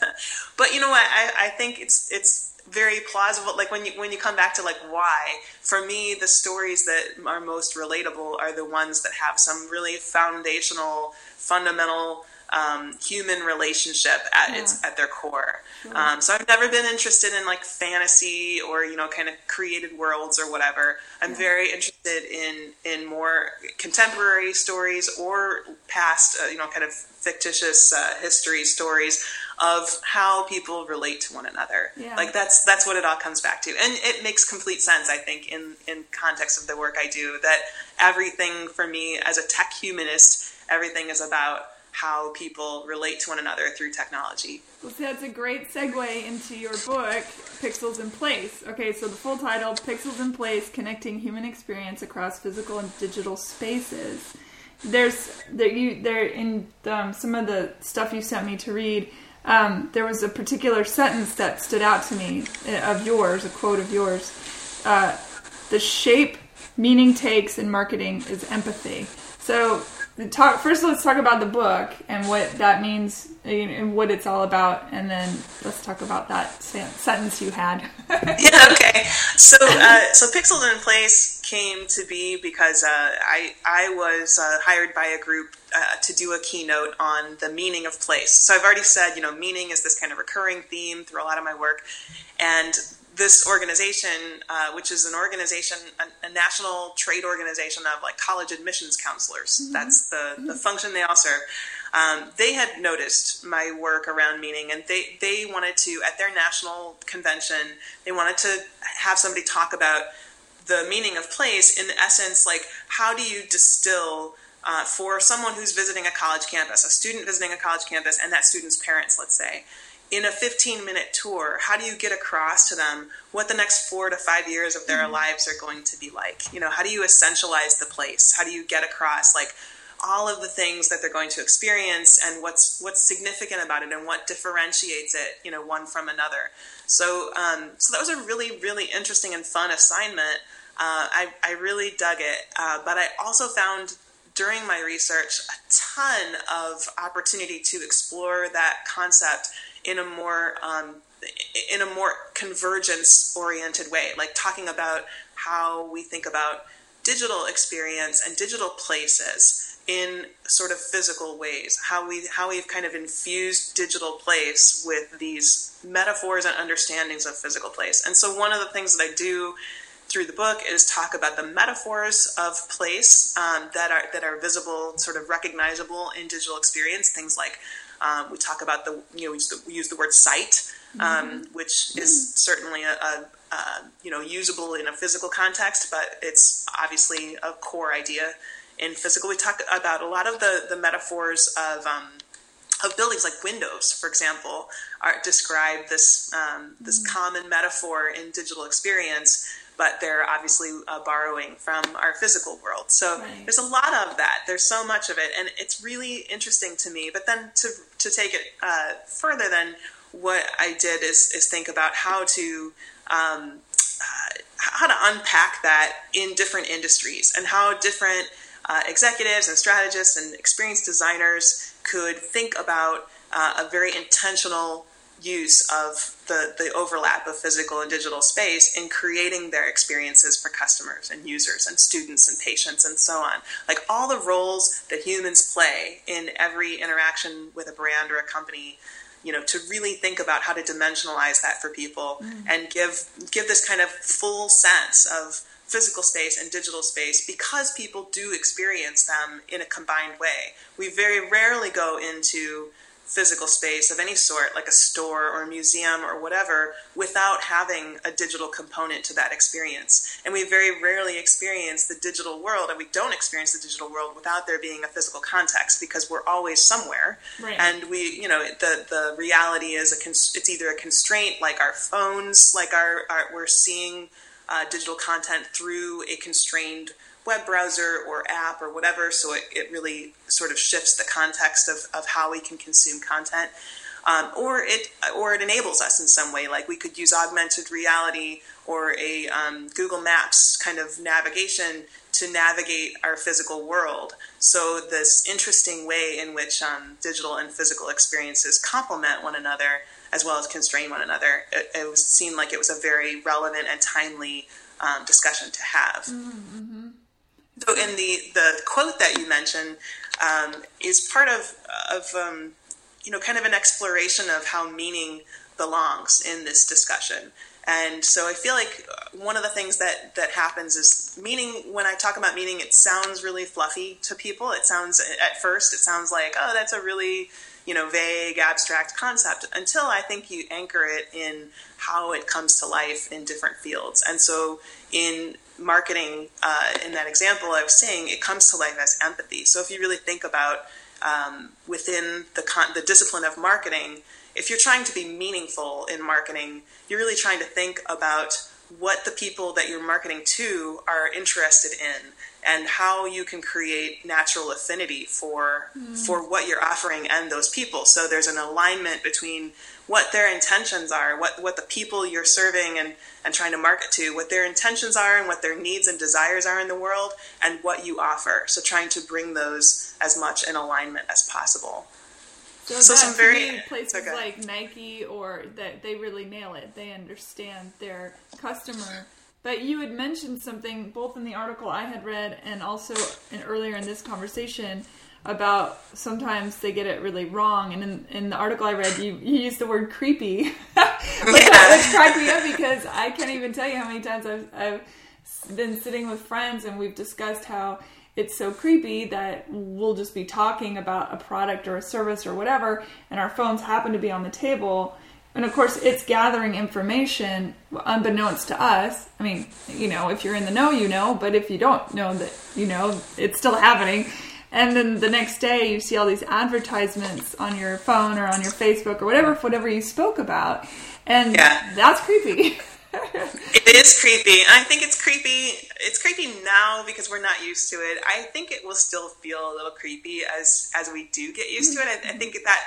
*laughs* but you know what? I, I think it's it's very plausible. Like when you when you come back to like why, for me, the stories that are most relatable are the ones that have some really foundational, fundamental um, human relationship at yeah. its at their core. Sure. Um, so I've never been interested in like fantasy or you know kind of created worlds or whatever. I'm yeah. very interested in in more contemporary stories or past uh, you know kind of fictitious uh, history stories of how people relate to one another. Yeah. Like that's that's what it all comes back to, and it makes complete sense. I think in in context of the work I do that everything for me as a tech humanist, everything is about how people relate to one another through technology. Well, see, that's a great segue into your book, Pixels and Place. Okay, so the full title, Pixels and Place Connecting Human Experience Across Physical and Digital Spaces. There's there you there in um, some of the stuff you sent me to read. Um, there was a particular sentence that stood out to me uh, of yours, a quote of yours. Uh, the shape meaning takes in marketing is empathy. So talk first let's talk about the book and what that means and what it's all about and then let's talk about that sentence you had. Yeah *laughs* *laughs* okay. So uh, so pixels and place came to be because uh, i i was uh, hired by a group uh, to do a keynote on the meaning of place. So i've already said you know meaning is this kind of recurring theme through a lot of my work. And this organization, uh, which is an organization, a, a, national trade organization of like college admissions counselors. Mm-hmm. That's the, mm-hmm. the function they all serve. Um, they had noticed my work around meaning, and they they wanted to at their national convention. They wanted to have somebody talk about the meaning of place. In essence, like how do you distill uh, for someone who's visiting a college campus, a student visiting a college campus, and that student's parents, let's say in a 15 minute tour, how do you get across to them what the next four to five years of their mm-hmm. lives are going to be like? You know, how do you essentialize the place? How do you get across like all of the things that they're going to experience and what's what's significant about it and what differentiates it, you know, one from another. So, um, so that was a really, really interesting and fun assignment. Uh, I, I really dug it, uh, but I also found during my research a ton of opportunity to explore that concept in a more um, in a more convergence oriented way, like talking about how we think about digital experience and digital places in sort of physical ways how we how we've kind of infused digital place with these metaphors and understandings of physical place. And so one of the things that i do through the book is talk about the metaphors of place um, that are that are visible sort of recognizable in digital experience things like um, we talk about the, you know, we use the, we use the word site, um, mm-hmm. which is certainly a, a, a, you know, usable in a physical context, but it's obviously a core idea in physical. We talk about a lot of the, the metaphors of, um, of buildings like windows, for example, are describe this, um, this mm-hmm. common metaphor in digital experience but they're obviously uh, borrowing from our physical world. So right. there's a lot of that. There's so much of it, and it's really interesting to me. But then to to take it uh, further than what I did is is think about how to. Um, uh, how to unpack that in different industries and how different uh, executives and strategists and experienced designers could think about uh, a very intentional use of the, the overlap of physical and digital space in creating their experiences for customers and users and students and patients and so on. Like all the roles that humans play in every interaction with a brand or a company you know to really think about how to dimensionalize that for people mm. and give give this kind of full sense of physical space and digital space because people do experience them in a combined way we very rarely go into physical space of any sort, like a store or a museum or whatever, without having a digital component to that experience. And we very rarely experience the digital world, and we don't experience the digital world without there being a physical context because we're always somewhere. Right. And we, you know, the the reality is a cons- it's either a constraint like our phones, like our, our we're seeing uh, digital content through a constrained web browser or app or whatever. So it, it really sort of shifts the context of, of how we can consume content. Um, or it or it enables us in some way. Like we could use augmented reality or a um, Google Maps kind of navigation to navigate our physical world. So this interesting way in which um, digital and physical experiences complement one another as well as constrain one another. It, it was seemed like it was a very relevant and timely um, discussion to have. Mm-hmm. So in the the quote that you mentioned um, is part of of um, you know kind of an exploration of how meaning belongs in this discussion. And so I feel like one of the things that that happens is meaning. When I talk about meaning, it sounds really fluffy to people. It sounds at first, it sounds like oh, that's a really you know vague, abstract concept. Until I think you anchor it in how it comes to life in different fields. And so in marketing, uh, in that example I was saying, it comes to life as empathy. So if you really think about um, within the con- the discipline of marketing if you're trying to be meaningful in marketing, you're really trying to think about what the people that you're marketing to are interested in and how you can create natural affinity for mm. for what you're offering and those people so there's an alignment between what their intentions are what what the people you're serving and and trying to market to what their intentions are and what their needs and desires are in the world and what you offer so trying to bring those as much in alignment as possible so, so some very places okay. like Nike or that they really nail it. They understand their customer. But you had mentioned something both in the article I had read and also in, earlier in this conversation about sometimes they get it really wrong. And in, in the article I read, you, you used the word creepy, *laughs* which, yeah. which cracked me up because I can't even tell you how many times I've, I've been sitting with friends and we've discussed how it's so creepy that we'll just be talking about a product or a service or whatever, and our phones happen to be on the table. And of course, it's gathering information unbeknownst to us. I mean, you know, if you're in the know, you know, but if you don't know that, you know, it's still happening. And then the next day, you see all these advertisements on your phone or on your Facebook or whatever, whatever you spoke about. And yeah. that's creepy. *laughs* it is creepy. I think it's creepy. It's creepy now because we're not used to it. I think it will still feel a little creepy as as we do get used to it. I, I think that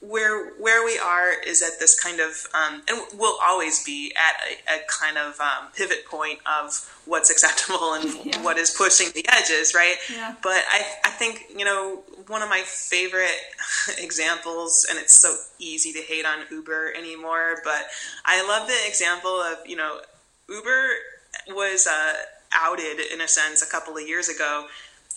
where where we are is at this kind of um, and we'll always be at a, a kind of um, pivot point of what's acceptable and *laughs* yeah. what is pushing the edges right yeah. but I, I think you know one of my favorite *laughs* examples and it's so easy to hate on uber anymore but i love the example of you know uber was uh, outed in a sense a couple of years ago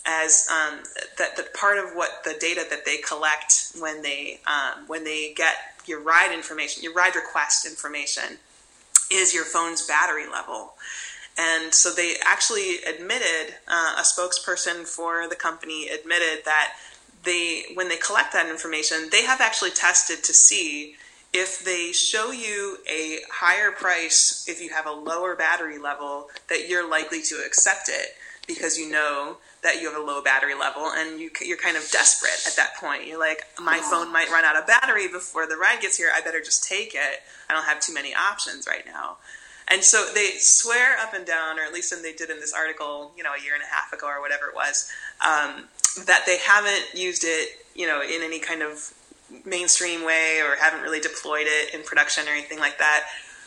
as um, that, that part of what the data that they collect when they um, when they get your ride information, your ride request information, is your phone's battery level. And so they actually admitted, uh, a spokesperson for the company admitted that they, when they collect that information, they have actually tested to see if they show you a higher price if you have a lower battery level, that you're likely to accept it because you know that you have a low battery level and you, you're kind of desperate at that point. You're like, my phone might run out of battery before the ride gets here. I better just take it. I don't have too many options right now. And so they swear up and down, or at least they did in this article, you know, a year and a half ago or whatever it was, um, that they haven't used it, you know, in any kind of mainstream way or haven't really deployed it in production or anything like that.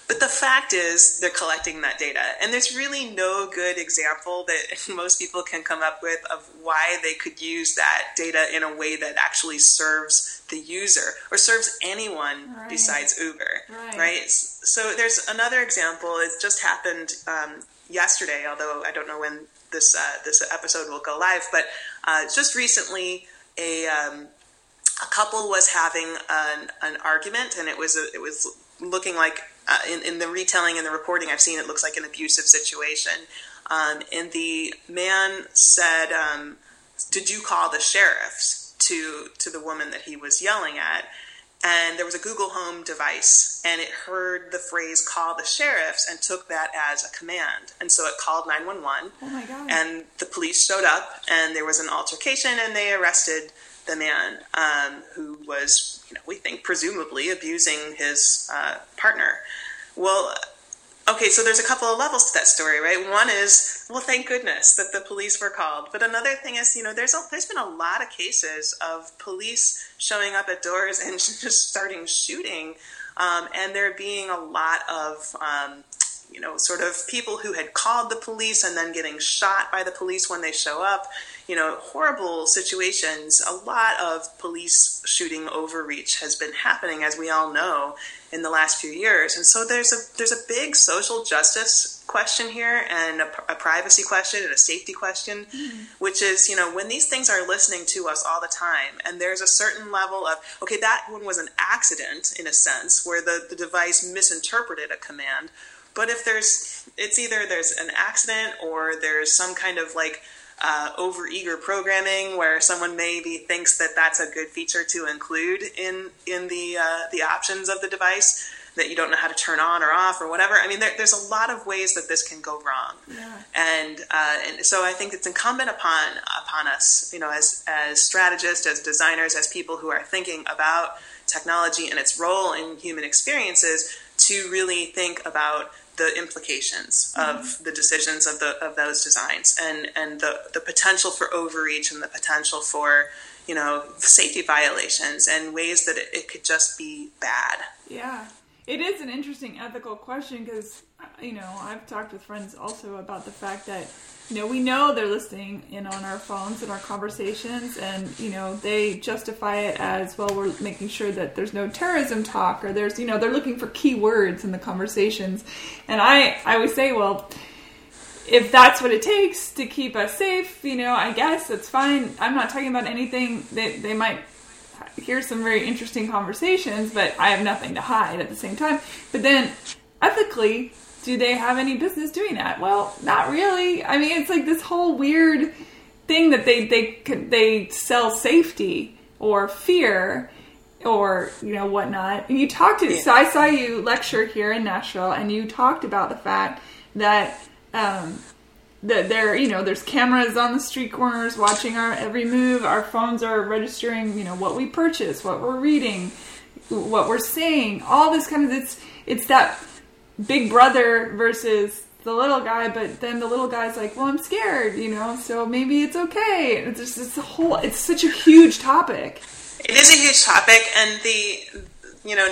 But the fact is, they're collecting that data. And there's really no good example that *laughs* most people can come up with of why they could use that data in a way that actually serves the user or serves anyone right. besides Uber. Right. right. So there's another example. It just happened um, yesterday, although I don't know when this uh, this episode will go live. But uh, just recently, a um, a couple was having an, an argument, and it was a, it was looking like uh, in, in the retelling and the reporting I've seen, it looks like an abusive situation. Um, and the man said, um, "Did you call the sheriffs to to the woman that he was yelling at?" And there was a Google Home device, and it heard the phrase "call the sheriffs" and took that as a command. And so it called nine one one. Oh my god! And the police showed up, and there was an altercation, and they arrested the man um, who was, you know, we think presumably abusing his uh, partner. Well, okay, so there's a couple of levels to that story, right? One is, well, thank goodness that the police were called. But another thing is, you know, there's a, there's been a lot of cases of police showing up at doors *laughs* and just starting shooting, um, and there being a lot of um, you know, sort of people who had called the police and then getting shot by the police when they show up. You know, horrible situations. A lot of police shooting overreach has been happening, as we all know, in the last few years. And so there's a there's a big social justice question here, and a, a privacy question, and a safety question, mm-hmm. which is you know when these things are listening to us all the time, and there's a certain level of okay, that one was an accident in a sense where the the device misinterpreted a command but if there's, it's either there's an accident or there's some kind of like uh, over eager programming where someone maybe thinks that that's a good feature to include in in the uh, the options of the device that you don't know how to turn on or off or whatever. I mean, there, there's a lot of ways that this can go wrong, yeah. and uh, and so I think it's incumbent upon upon us, you know, as as strategists, as designers, as people who are thinking about technology and its role in human experiences, to really think about the implications mm-hmm. of the decisions of the of those designs and and the the potential for overreach and the potential for you know safety violations and ways that it, it could just be bad yeah it is an interesting ethical question because you know i've talked with friends also about the fact that you know, we know they're listening in on our phones and our conversations, and you know, they justify it as well. We're making sure that there's no terrorism talk, or there's, you know, they're looking for key words in the conversations. And I, I always say, well, if that's what it takes to keep us safe, you know, I guess it's fine. I'm not talking about anything that they might hear some very interesting conversations, but I have nothing to hide at the same time. But then ethically, do they have any business doing that? Well, not really. I mean, it's like this whole weird thing that they they they sell safety or fear or you know whatnot. And you talked to yeah. so I saw you lecture here in Nashville, and you talked about the fact that um, that there you know there's cameras on the street corners watching our every move. Our phones are registering you know what we purchase, what we're reading, what we're saying. All this kind of it's it's that big brother versus the little guy, but then the little guy's like, "Well, I'm scared," you know, so maybe it's okay. It's just a whole. It's such a huge topic. It is a huge topic, and the you know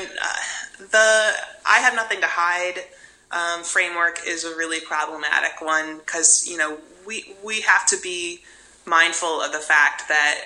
the I have nothing to hide um, framework is a really problematic one because you know we we have to be mindful of the fact that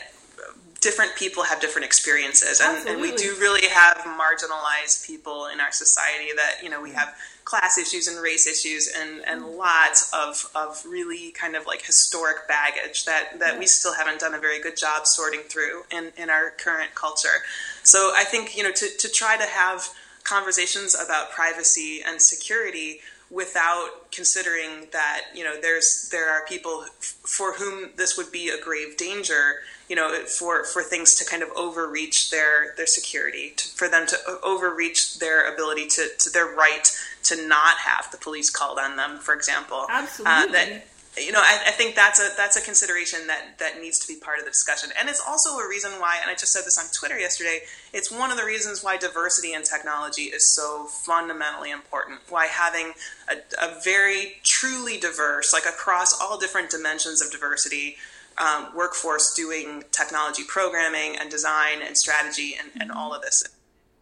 different people have different experiences and, and, we do really have marginalized people in our society that you know we have class issues and race issues and, and mm-hmm. lots of, of really kind of like historic baggage that, that we still haven't done a very good job sorting through in, in our current culture. So i think you know to, to try to have conversations about privacy and security without considering that you know there's there are people for whom this would be a grave danger you know for for things to kind of overreach their their security to, for them to overreach their ability to, to their right to not have the police called on them for example absolutely uh, that you know, I, I, think that's a that's a consideration that that needs to be part of the discussion, and it's also a reason why. And I just said this on Twitter yesterday. It's one of the reasons why diversity in technology is so fundamentally important. Why having a, a very truly diverse, like across all different dimensions of diversity, um, workforce doing technology programming and design and strategy and, and all of this.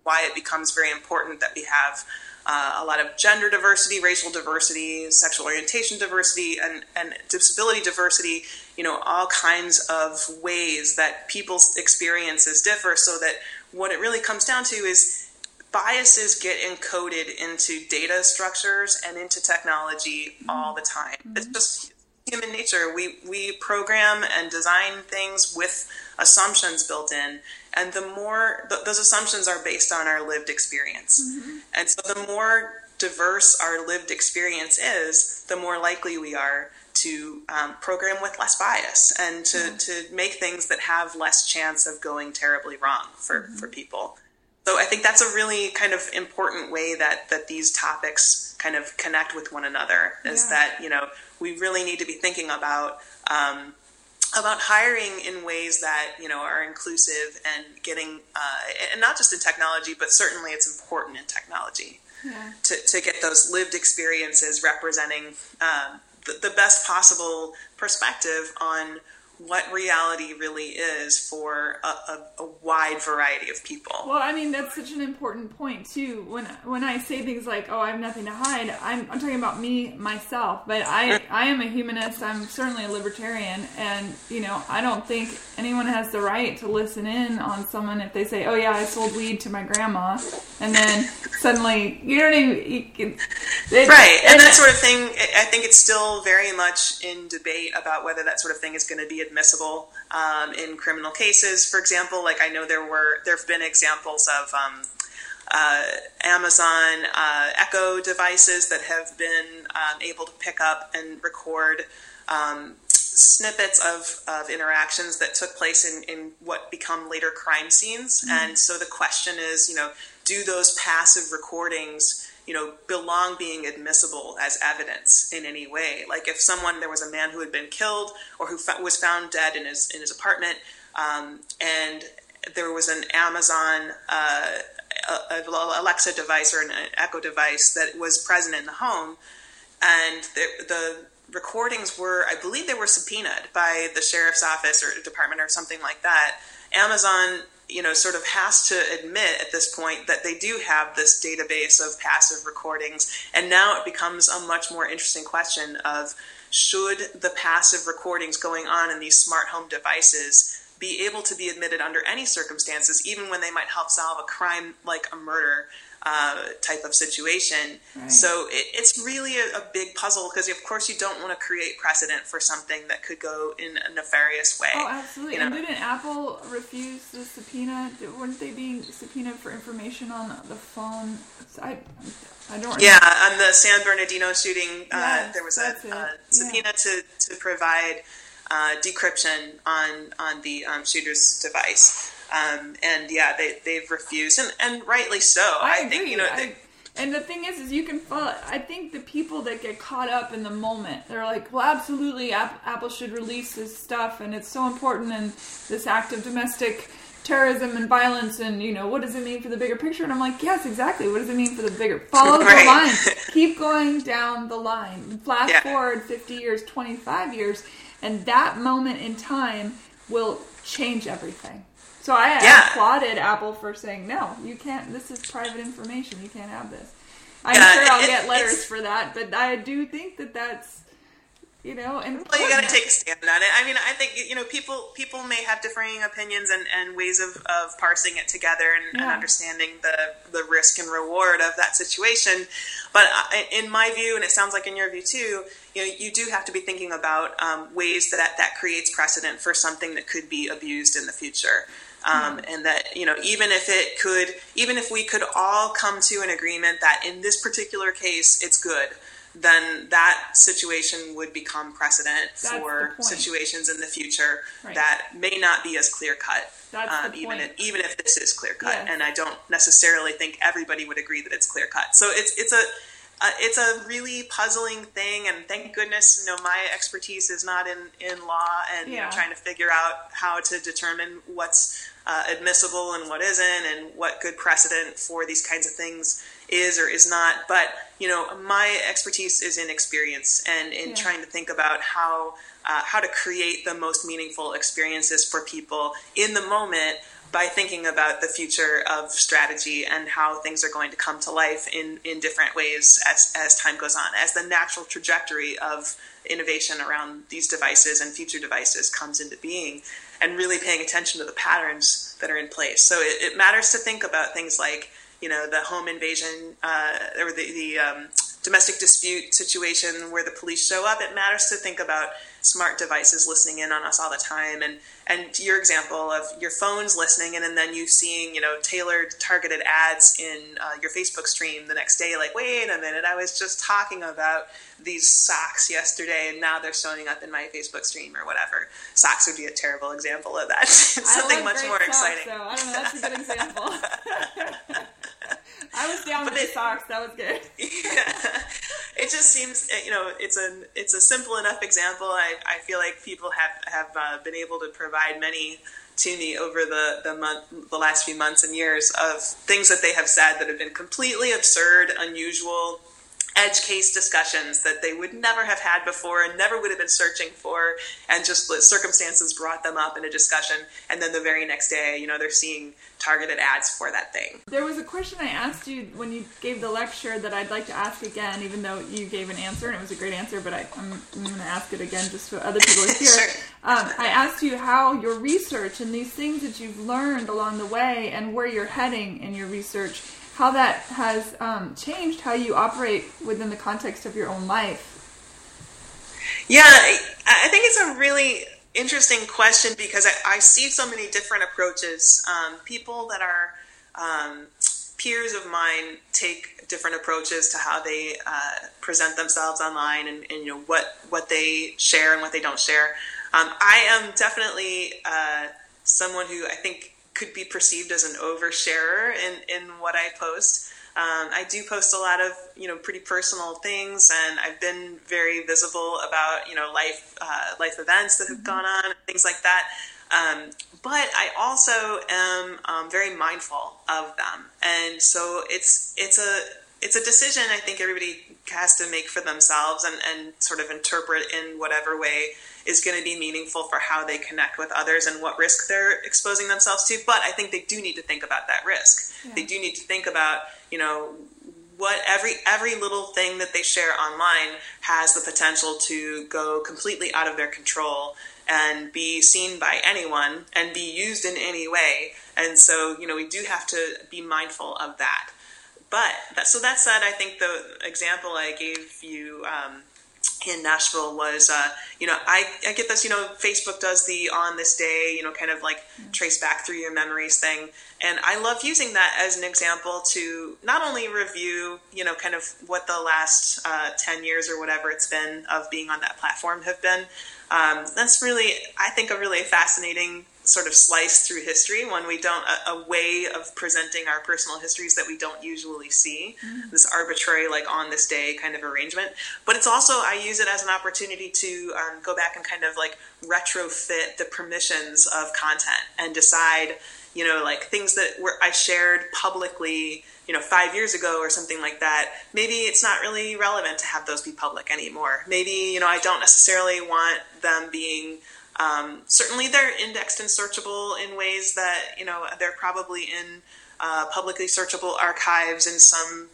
Why it becomes very important that we have uh, a lot of gender diversity, racial diversity, sexual orientation diversity, and, and disability diversity, you know, all kinds of ways that people's experiences differ so that what it really comes down to is biases get encoded into data structures and into technology all the time. Mm-hmm. It's just human nature. We, we program and design things with assumptions built in and the more th- those assumptions are based on our lived experience mm-hmm. and so the more diverse our lived experience is the more likely we are to um, program with less bias and to, yeah. to make things that have less chance of going terribly wrong for, mm-hmm. for people so i think that's a really kind of important way that that these topics kind of connect with one another is yeah. that you know we really need to be thinking about um, about hiring in ways that you know are inclusive and getting uh, and not just in technology but certainly it's important in technology yeah. to, to get those lived experiences representing um, the, the, best possible perspective on what reality really is for a, a, a, wide variety of people. Well, I mean that's such an important point too. When when I say things like, "Oh, I have nothing to hide," I'm, I'm talking about me myself. But I *laughs* I am a humanist. I'm certainly a libertarian, and you know I don't think anyone has the right to listen in on someone if they say, "Oh yeah, I sold weed to my grandma," and then suddenly you don't even you, it, right, and, and that sort of thing. I think it's still very much in debate about whether that sort of thing is going to be admissible um, in criminal cases. For example, like I know there were there have been examples of um, uh, Amazon uh, Echo devices that have been um, able to pick up and record um, snippets of, of interactions that took place in, in what become later crime scenes. Mm-hmm. And so the question is, you know, do those passive recordings you know, belong being admissible as evidence in any way. Like if someone, there was a man who had been killed or who was found dead in his in his apartment, um, and there was an Amazon uh, Alexa device or an Echo device that was present in the home, and the, the recordings were, I believe, they were subpoenaed by the sheriff's office or department or something like that. Amazon you know, sort of has to admit at this point that they do have this database of passive recordings. And now it becomes a much more interesting question of should the passive recordings going on in these smart home devices be able to be admitted under any circumstances, even when they might help solve a crime like a murder uh, type of situation. Right. So it, it's really a, a big puzzle because, of course, you don't want to create precedent for something that could go in a nefarious way. Oh, absolutely. You know? And didn't Apple refuse the subpoena? Weren't they being subpoenaed for information on the phone? I, I don't. Yeah, on the San Bernardino shooting, uh, yes, there was a, a subpoena yeah. to to provide uh, decryption on on the um, shooter's device. Um, and yeah, they they've refused, and, and rightly so. I, I think you know. They, I, and the thing is, is you can follow. I think the people that get caught up in the moment, they're like, "Well, absolutely, Apple should release this stuff, and it's so important in this act of domestic terrorism and violence, and you know, what does it mean for the bigger picture?" And I'm like, "Yes, exactly. What does it mean for the bigger? *laughs* Follow right. the line. Keep going down the line. Flash yeah. forward 50 years, 25 years, and that moment in time will change everything." So I yeah. applauded Apple for saying, no, you can't, this is private information. You can't have this. I'm yeah, sure I'll it, get letters for that, but I do think that that's, you know, and well, you got to take a stand on it. I mean, I think you know, people people may have differing opinions and, and ways of, of parsing it together and, yeah. and understanding the the risk and reward of that situation. But in my view, and it sounds like in your view too, you know, you do have to be thinking about um, ways that that creates precedent for something that could be abused in the future. Um, and that you know even if it could even if we could all come to an agreement that in this particular case it's good then that situation would become precedent That's for situations in the future right. that may not be as clear cut um, even if, even if this is clear cut yes. and I don't necessarily think everybody would agree that it's clear cut so it's it's a uh, it's a really puzzling thing, and thank goodness, you know, my expertise is not in, in law and yeah. trying to figure out how to determine what's uh, admissible and what isn't, and what good precedent for these kinds of things is or is not. But you know, my expertise is in experience and in yeah. trying to think about how uh, how to create the most meaningful experiences for people in the moment by thinking about the future of strategy and how things are going to come to life in, in different ways as, as time goes on, as the natural trajectory of innovation around these devices and future devices comes into being and really paying attention to the patterns that are in place. So it, it matters to think about things like, you know, the home invasion uh, or the, the um, domestic dispute situation where the police show up. It matters to think about smart devices listening in on us all the time and and your example of your phones listening and, and then you seeing you know tailored targeted ads in uh, your facebook stream the next day like wait a minute i was just talking about these socks yesterday and now they're showing up in my facebook stream or whatever. Socks would be a terrible example of that. *laughs* Something much more socks, exciting. i don't know that's a good example *laughs* I was down but with it, the socks. That was good. *laughs* yeah. It just seems, you know, it's a it's a simple enough example. I, I feel like people have have uh, been able to provide many to me over the the month the last few months and years of things that they have said that have been completely absurd, unusual, edge case discussions that they would never have had before and never would have been searching for and just circumstances brought them up in a discussion and then the very next day you know they're seeing targeted ads for that thing there was a question i asked you when you gave the lecture that i'd like to ask again even though you gave an answer and it was a great answer but I, am going to ask it again just so other people hear *laughs* sure. um, i asked you how your research and these things that you've learned along the way and where you're heading in your research how that has um, changed how you operate within the context of your own life. Yeah, I think it's a really interesting question because I, I see so many different approaches. Um, people that are um, peers of mine take different approaches to how they uh, present themselves online and, and, you know what what they share and what they don't share. Um, I am definitely uh, someone who I think could be perceived as an oversharer in, in what I post. Um, I do post a lot of you know pretty personal things, and I've been very visible about you know life uh, life events that have mm-hmm. gone on, things like that. Um, but I also am um, very mindful of them, and so it's it's a it's a decision I think everybody has to make for themselves and, and sort of interpret in whatever way is going to be meaningful for how they connect with others and what risk they're exposing themselves to. But I think they do need to think about that risk. Yeah. They do need to think about, you know, what every every little thing that they share online has the potential to go completely out of their control and be seen by anyone and be used in any way. And so, you know, we do have to be mindful of that. But that, so that said, I think the example I gave you um, in Nashville was, uh, you know, I, I get this, you know, Facebook does the on this day, you know, kind of like trace back through your memories thing. And I love using that as an example to not only review, you know, kind of what the last uh, 10 years or whatever it's been of being on that platform have been. Um, that's really, I think, a really fascinating sort of slice through history when we don't a, a, way of presenting our personal histories that we don't usually see. Mm-hmm. this arbitrary like on this day kind of arrangement. But it's also i use it as an opportunity to um, go back and kind of like retrofit the permissions of content and decide you know like things that were i shared publicly you know five years ago or something like that. Maybe it's not really relevant to have those be public anymore. Maybe you know i don't necessarily want them being um, certainly, they're indexed and searchable in ways that you know they're probably in uh, publicly searchable archives in some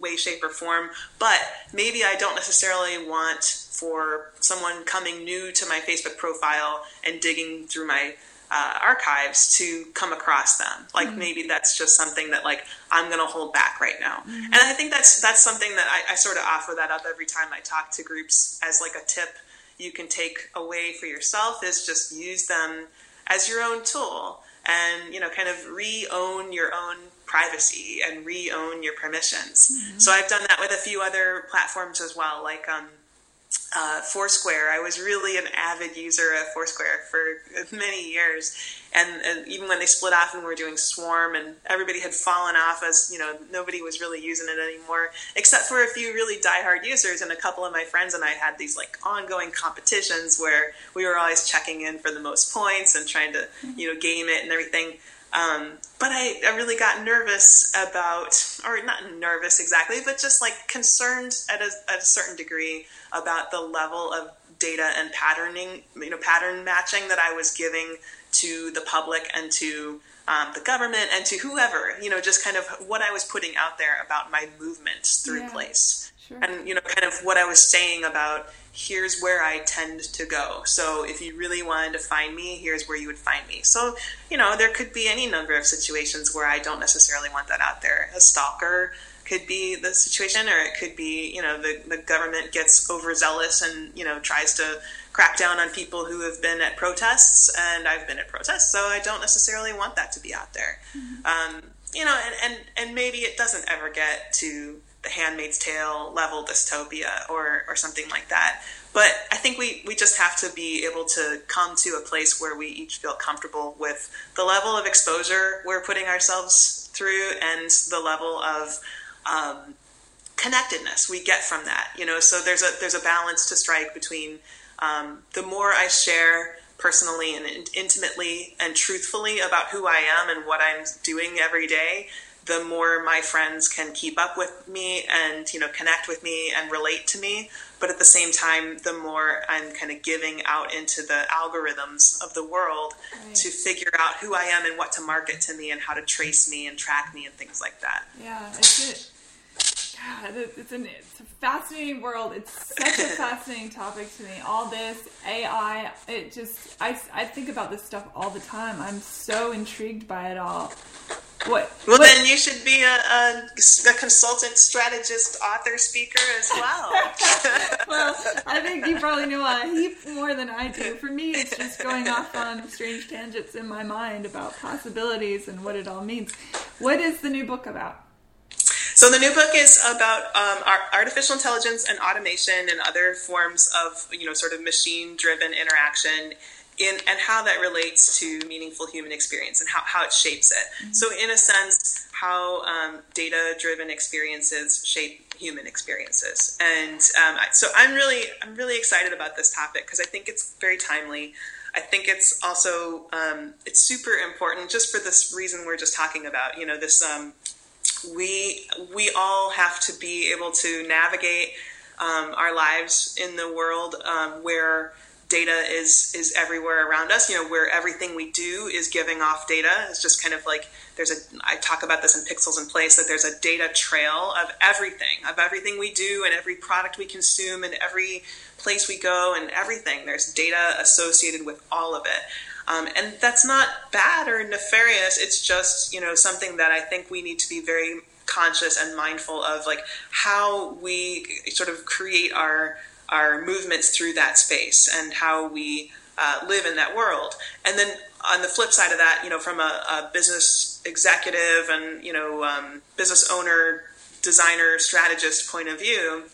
way, shape, or form. But maybe I don't necessarily want for someone coming new to my Facebook profile and digging through my uh, archives to come across them. Like mm-hmm. maybe that's just something that like I'm going to hold back right now. Mm-hmm. And I think that's that's something that I, I sort of offer that up every time I talk to groups as like a tip you can take away for yourself is just use them as your own tool and you know kind of re-own your own privacy and re-own your permissions mm-hmm. so i've done that with a few other platforms as well like um, uh, Foursquare. I was really an avid user of Foursquare for many years, and, and, even when they split off and we were doing Swarm, and everybody had fallen off as you know nobody was really using it anymore, except for a few really diehard users. And a couple of my friends and I had these like ongoing competitions where we were always checking in for the most points and trying to you know game it and everything. Um, but I, I, really got nervous about, or not nervous exactly, but just like concerned at a, at a certain degree about the level of data and patterning, you know, pattern matching that I was giving to the public and to um, the government and to whoever, you know, just kind of what I was putting out there about my movements through yeah, place. Sure. And, you know, kind of what I was saying about here's where I tend to go. So if you really wanted to find me, here's where you would find me. So, you know, there could be any number of situations where I don't necessarily want that out there. A stalker could be the situation, or it could be, you know, the, the government gets overzealous and, you know, tries to crack down on people who have been at protests, and I've been at protests, so I don't necessarily want that to be out there. Mm-hmm. Um, you know, and, and, and maybe it doesn't ever get to the Handmaid's Tale level dystopia or or something like that. But I think we, we just have to be able to come to a place where we each feel comfortable with the level of exposure we're putting ourselves through and the level of um, connectedness we get from that. You know, so there's a there's a balance to strike between um, the more I share personally and intimately and truthfully about who I am and what I'm doing every day, the more my friends can keep up with me and you know connect with me and relate to me but at the same time the more i'm kind of giving out into the algorithms of the world right. to figure out who i am and what to market to me and how to trace me and track me and things like that yeah it's it God, it's, an, it's a fascinating world. It's such a *laughs* fascinating topic to me. All this AI, it just I, I think about this stuff all the time. I'm so intrigued by it all. What? Well, what? then you should be a, a, a, consultant, strategist, author, speaker as well. *laughs* well, I think you *laughs* probably know a heap more than I do. For me, it's just going off on strange tangents in my mind about possibilities and what it all means. What is the new book about? So the new book is about um, artificial intelligence and automation and other forms of, you know, sort of machine-driven interaction in, and how that relates to meaningful human experience and how, how it shapes it. Mm-hmm. So, in a sense, how um, data driven experiences shape human experiences. And um, so, I'm really, I'm really excited about this topic because I think it's very timely. I think it's also um, it's super important just for this reason we're just talking about. You know, this um, we we all have to be able to navigate um, our lives in the world um, where data is is everywhere around us. You know where everything we do is giving off data. It's just kind of like there's a i talk about this in pixels and place that there's a data trail of everything of everything we do and every product we consume and every place we go and everything. There's data associated with all of it um, and that's not bad or nefarious it's just you know something that i think we need to be very conscious and mindful of like how we sort of create our our movements through that space and how we uh, live in that world. And then on the flip side of that, you know, from a, a business executive and you know um, business owner, designer, strategist point of view,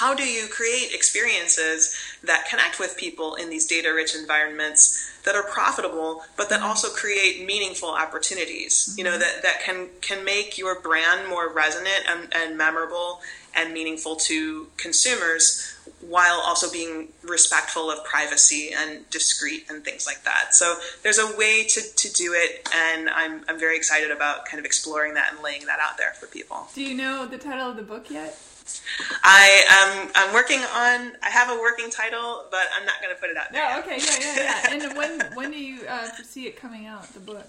how do you create experiences that connect with people in these data rich environments that are profitable but that also create meaningful opportunities you know that, that can can make your brand more resonant and, and memorable and meaningful to consumers while also being respectful of privacy and discreet and things like that. So there's a way to, to do it, and I'm, I'm very excited about kind of exploring that and laying that out there for people. Do you know the title of the book yet? I am I'm working on I have a working title, but I'm not going to put it out there. No, okay, yeah, yeah, yeah. *laughs* and when when do you uh, foresee it coming out? The book.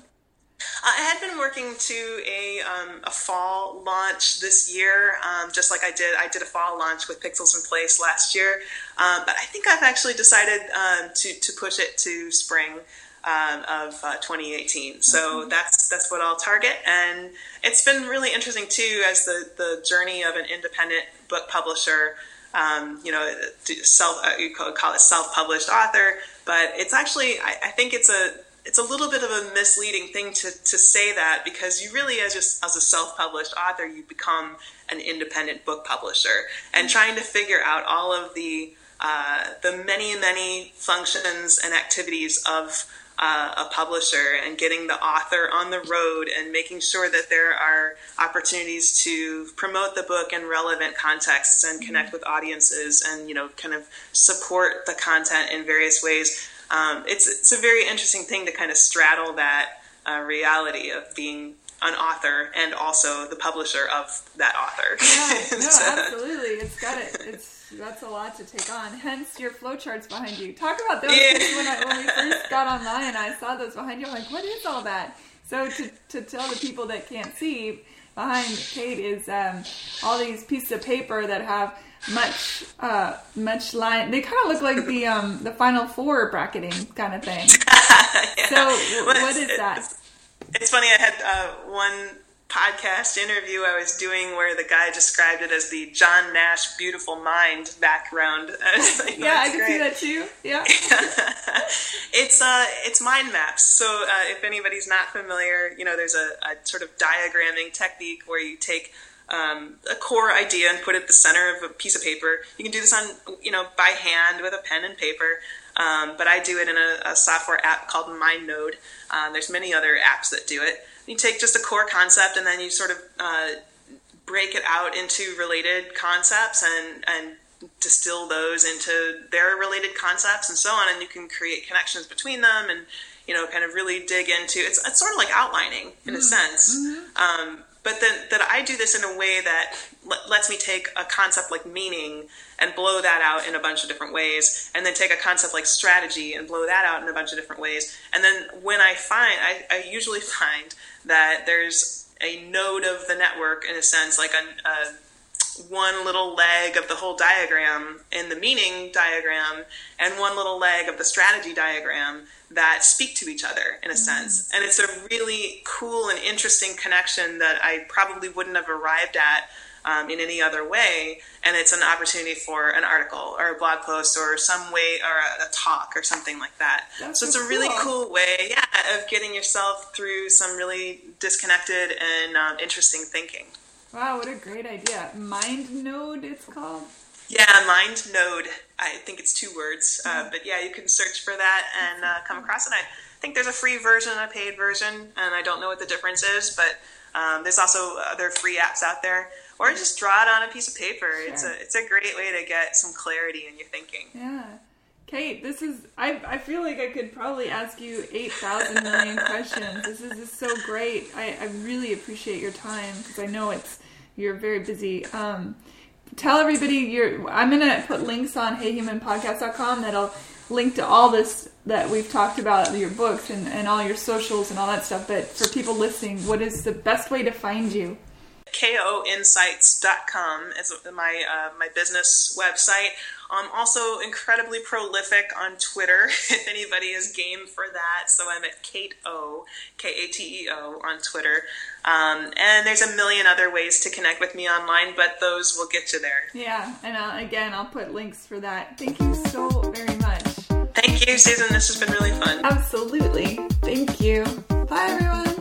I had been working to a, um, a fall launch this year, um, just like I did. I did a fall launch with Pixels and Place last year, um, but I think I've actually decided um, to, to push it to spring um, of uh, 2018. So mm-hmm. that's that's what I'll target, and it's been really interesting too as the the journey of an independent book publisher. Um, you know, self uh, you call it self published author, but it's actually I, I think it's a it's a little bit of a misleading thing to, to say that because you really as a, as a self-published author you become an independent book publisher and trying to figure out all of the uh, the many many functions and activities of uh, a publisher and getting the author on the road and making sure that there are opportunities to promote the book in relevant contexts and connect mm-hmm. with audiences and you know kind of support the content in various ways um, it's it's a very interesting thing to kind of straddle that uh, reality of being an author and also the publisher of that author. Yeah, *laughs* no, so. absolutely. It's got it. It's that's a lot to take on. Hence your flowcharts behind you. Talk about those yeah. when, I, when we first got online and I saw those behind you. I'm like, what is all that? So to to tell the people that can't see, behind Kate is um, all these pieces of paper that have much uh, much line. They kind of look like the um, the Final Four bracketing kind of thing. *laughs* yeah. So what is that? It's, funny. I had uh, one podcast interview I was doing where the guy described it as the John Nash beautiful mind background. *laughs* Like, *laughs* yeah, I can great. see that too. Yeah. *laughs* it's uh it's mind maps. So uh, if anybody's not familiar, you know, there's a, a sort of diagramming technique where you take um, a core idea and put it at the center of a piece of paper. You can do this on, you know, by hand with a pen and paper. Um, but I do it in a, a software app called MindNode. Uh, there's many other apps that do it. You take just a core concept and then you sort of uh, break it out into related concepts and, and distill those into their related concepts and so on. And you can create connections between them and, you know, kind of really dig into it's, it's sort of like outlining in mm-hmm. a sense. Mm-hmm. Um, but then that I do this in a way that l- lets me take a concept like meaning and blow that out in a bunch of different ways, and then take a concept like strategy and blow that out in a bunch of different ways. And then when I find, I, I usually *laughs* find that there's a node of the network in a sense, like a, a one little leg of the whole diagram in the meaning diagram and one little leg of the strategy diagram that speak to each other in a mm-hmm. sense. And it's a really cool and interesting connection that I probably wouldn't have arrived at um, in any other way. And it's an opportunity for an article or a blog post or some way or a, a talk or something like that. That's so it's a really cool. cool way, yeah, of getting yourself through some really disconnected and um, interesting thinking. Wow, what a great idea. Mind Node, it's called. Yeah, Mind Node. I think it's two words, uh, but yeah, you can search for that and uh, come across it. I think there's a free version and a paid version, and I don't know what the difference is, but um, there's also other free apps out there. Or just draw it on a piece of paper. It's a it's a great way to get some clarity in your thinking. Yeah. Kate, this is, I, I feel like I could probably ask you 8,000 million *laughs* questions. This is just so great. I, I really appreciate your time because I know it's, you're very busy. Um, tell everybody your, I'm going to put links on heyhumanpodcast.com that'll link to all this that we've talked about, your books and, and all your socials and all that stuff. But for people listening, what is the best way to find you? koinsights.com is my uh, my business website. I'm also incredibly prolific on Twitter. *laughs* If anybody is game for that, so I'm at Kate O K A T E O on Twitter. Um, and there's a million other ways to connect with me online, but those will get you there. Yeah, and uh, again, I'll put links for that. Thank you so very much. Thank you, Susan. This has been really fun. Absolutely. Thank you. Bye, everyone.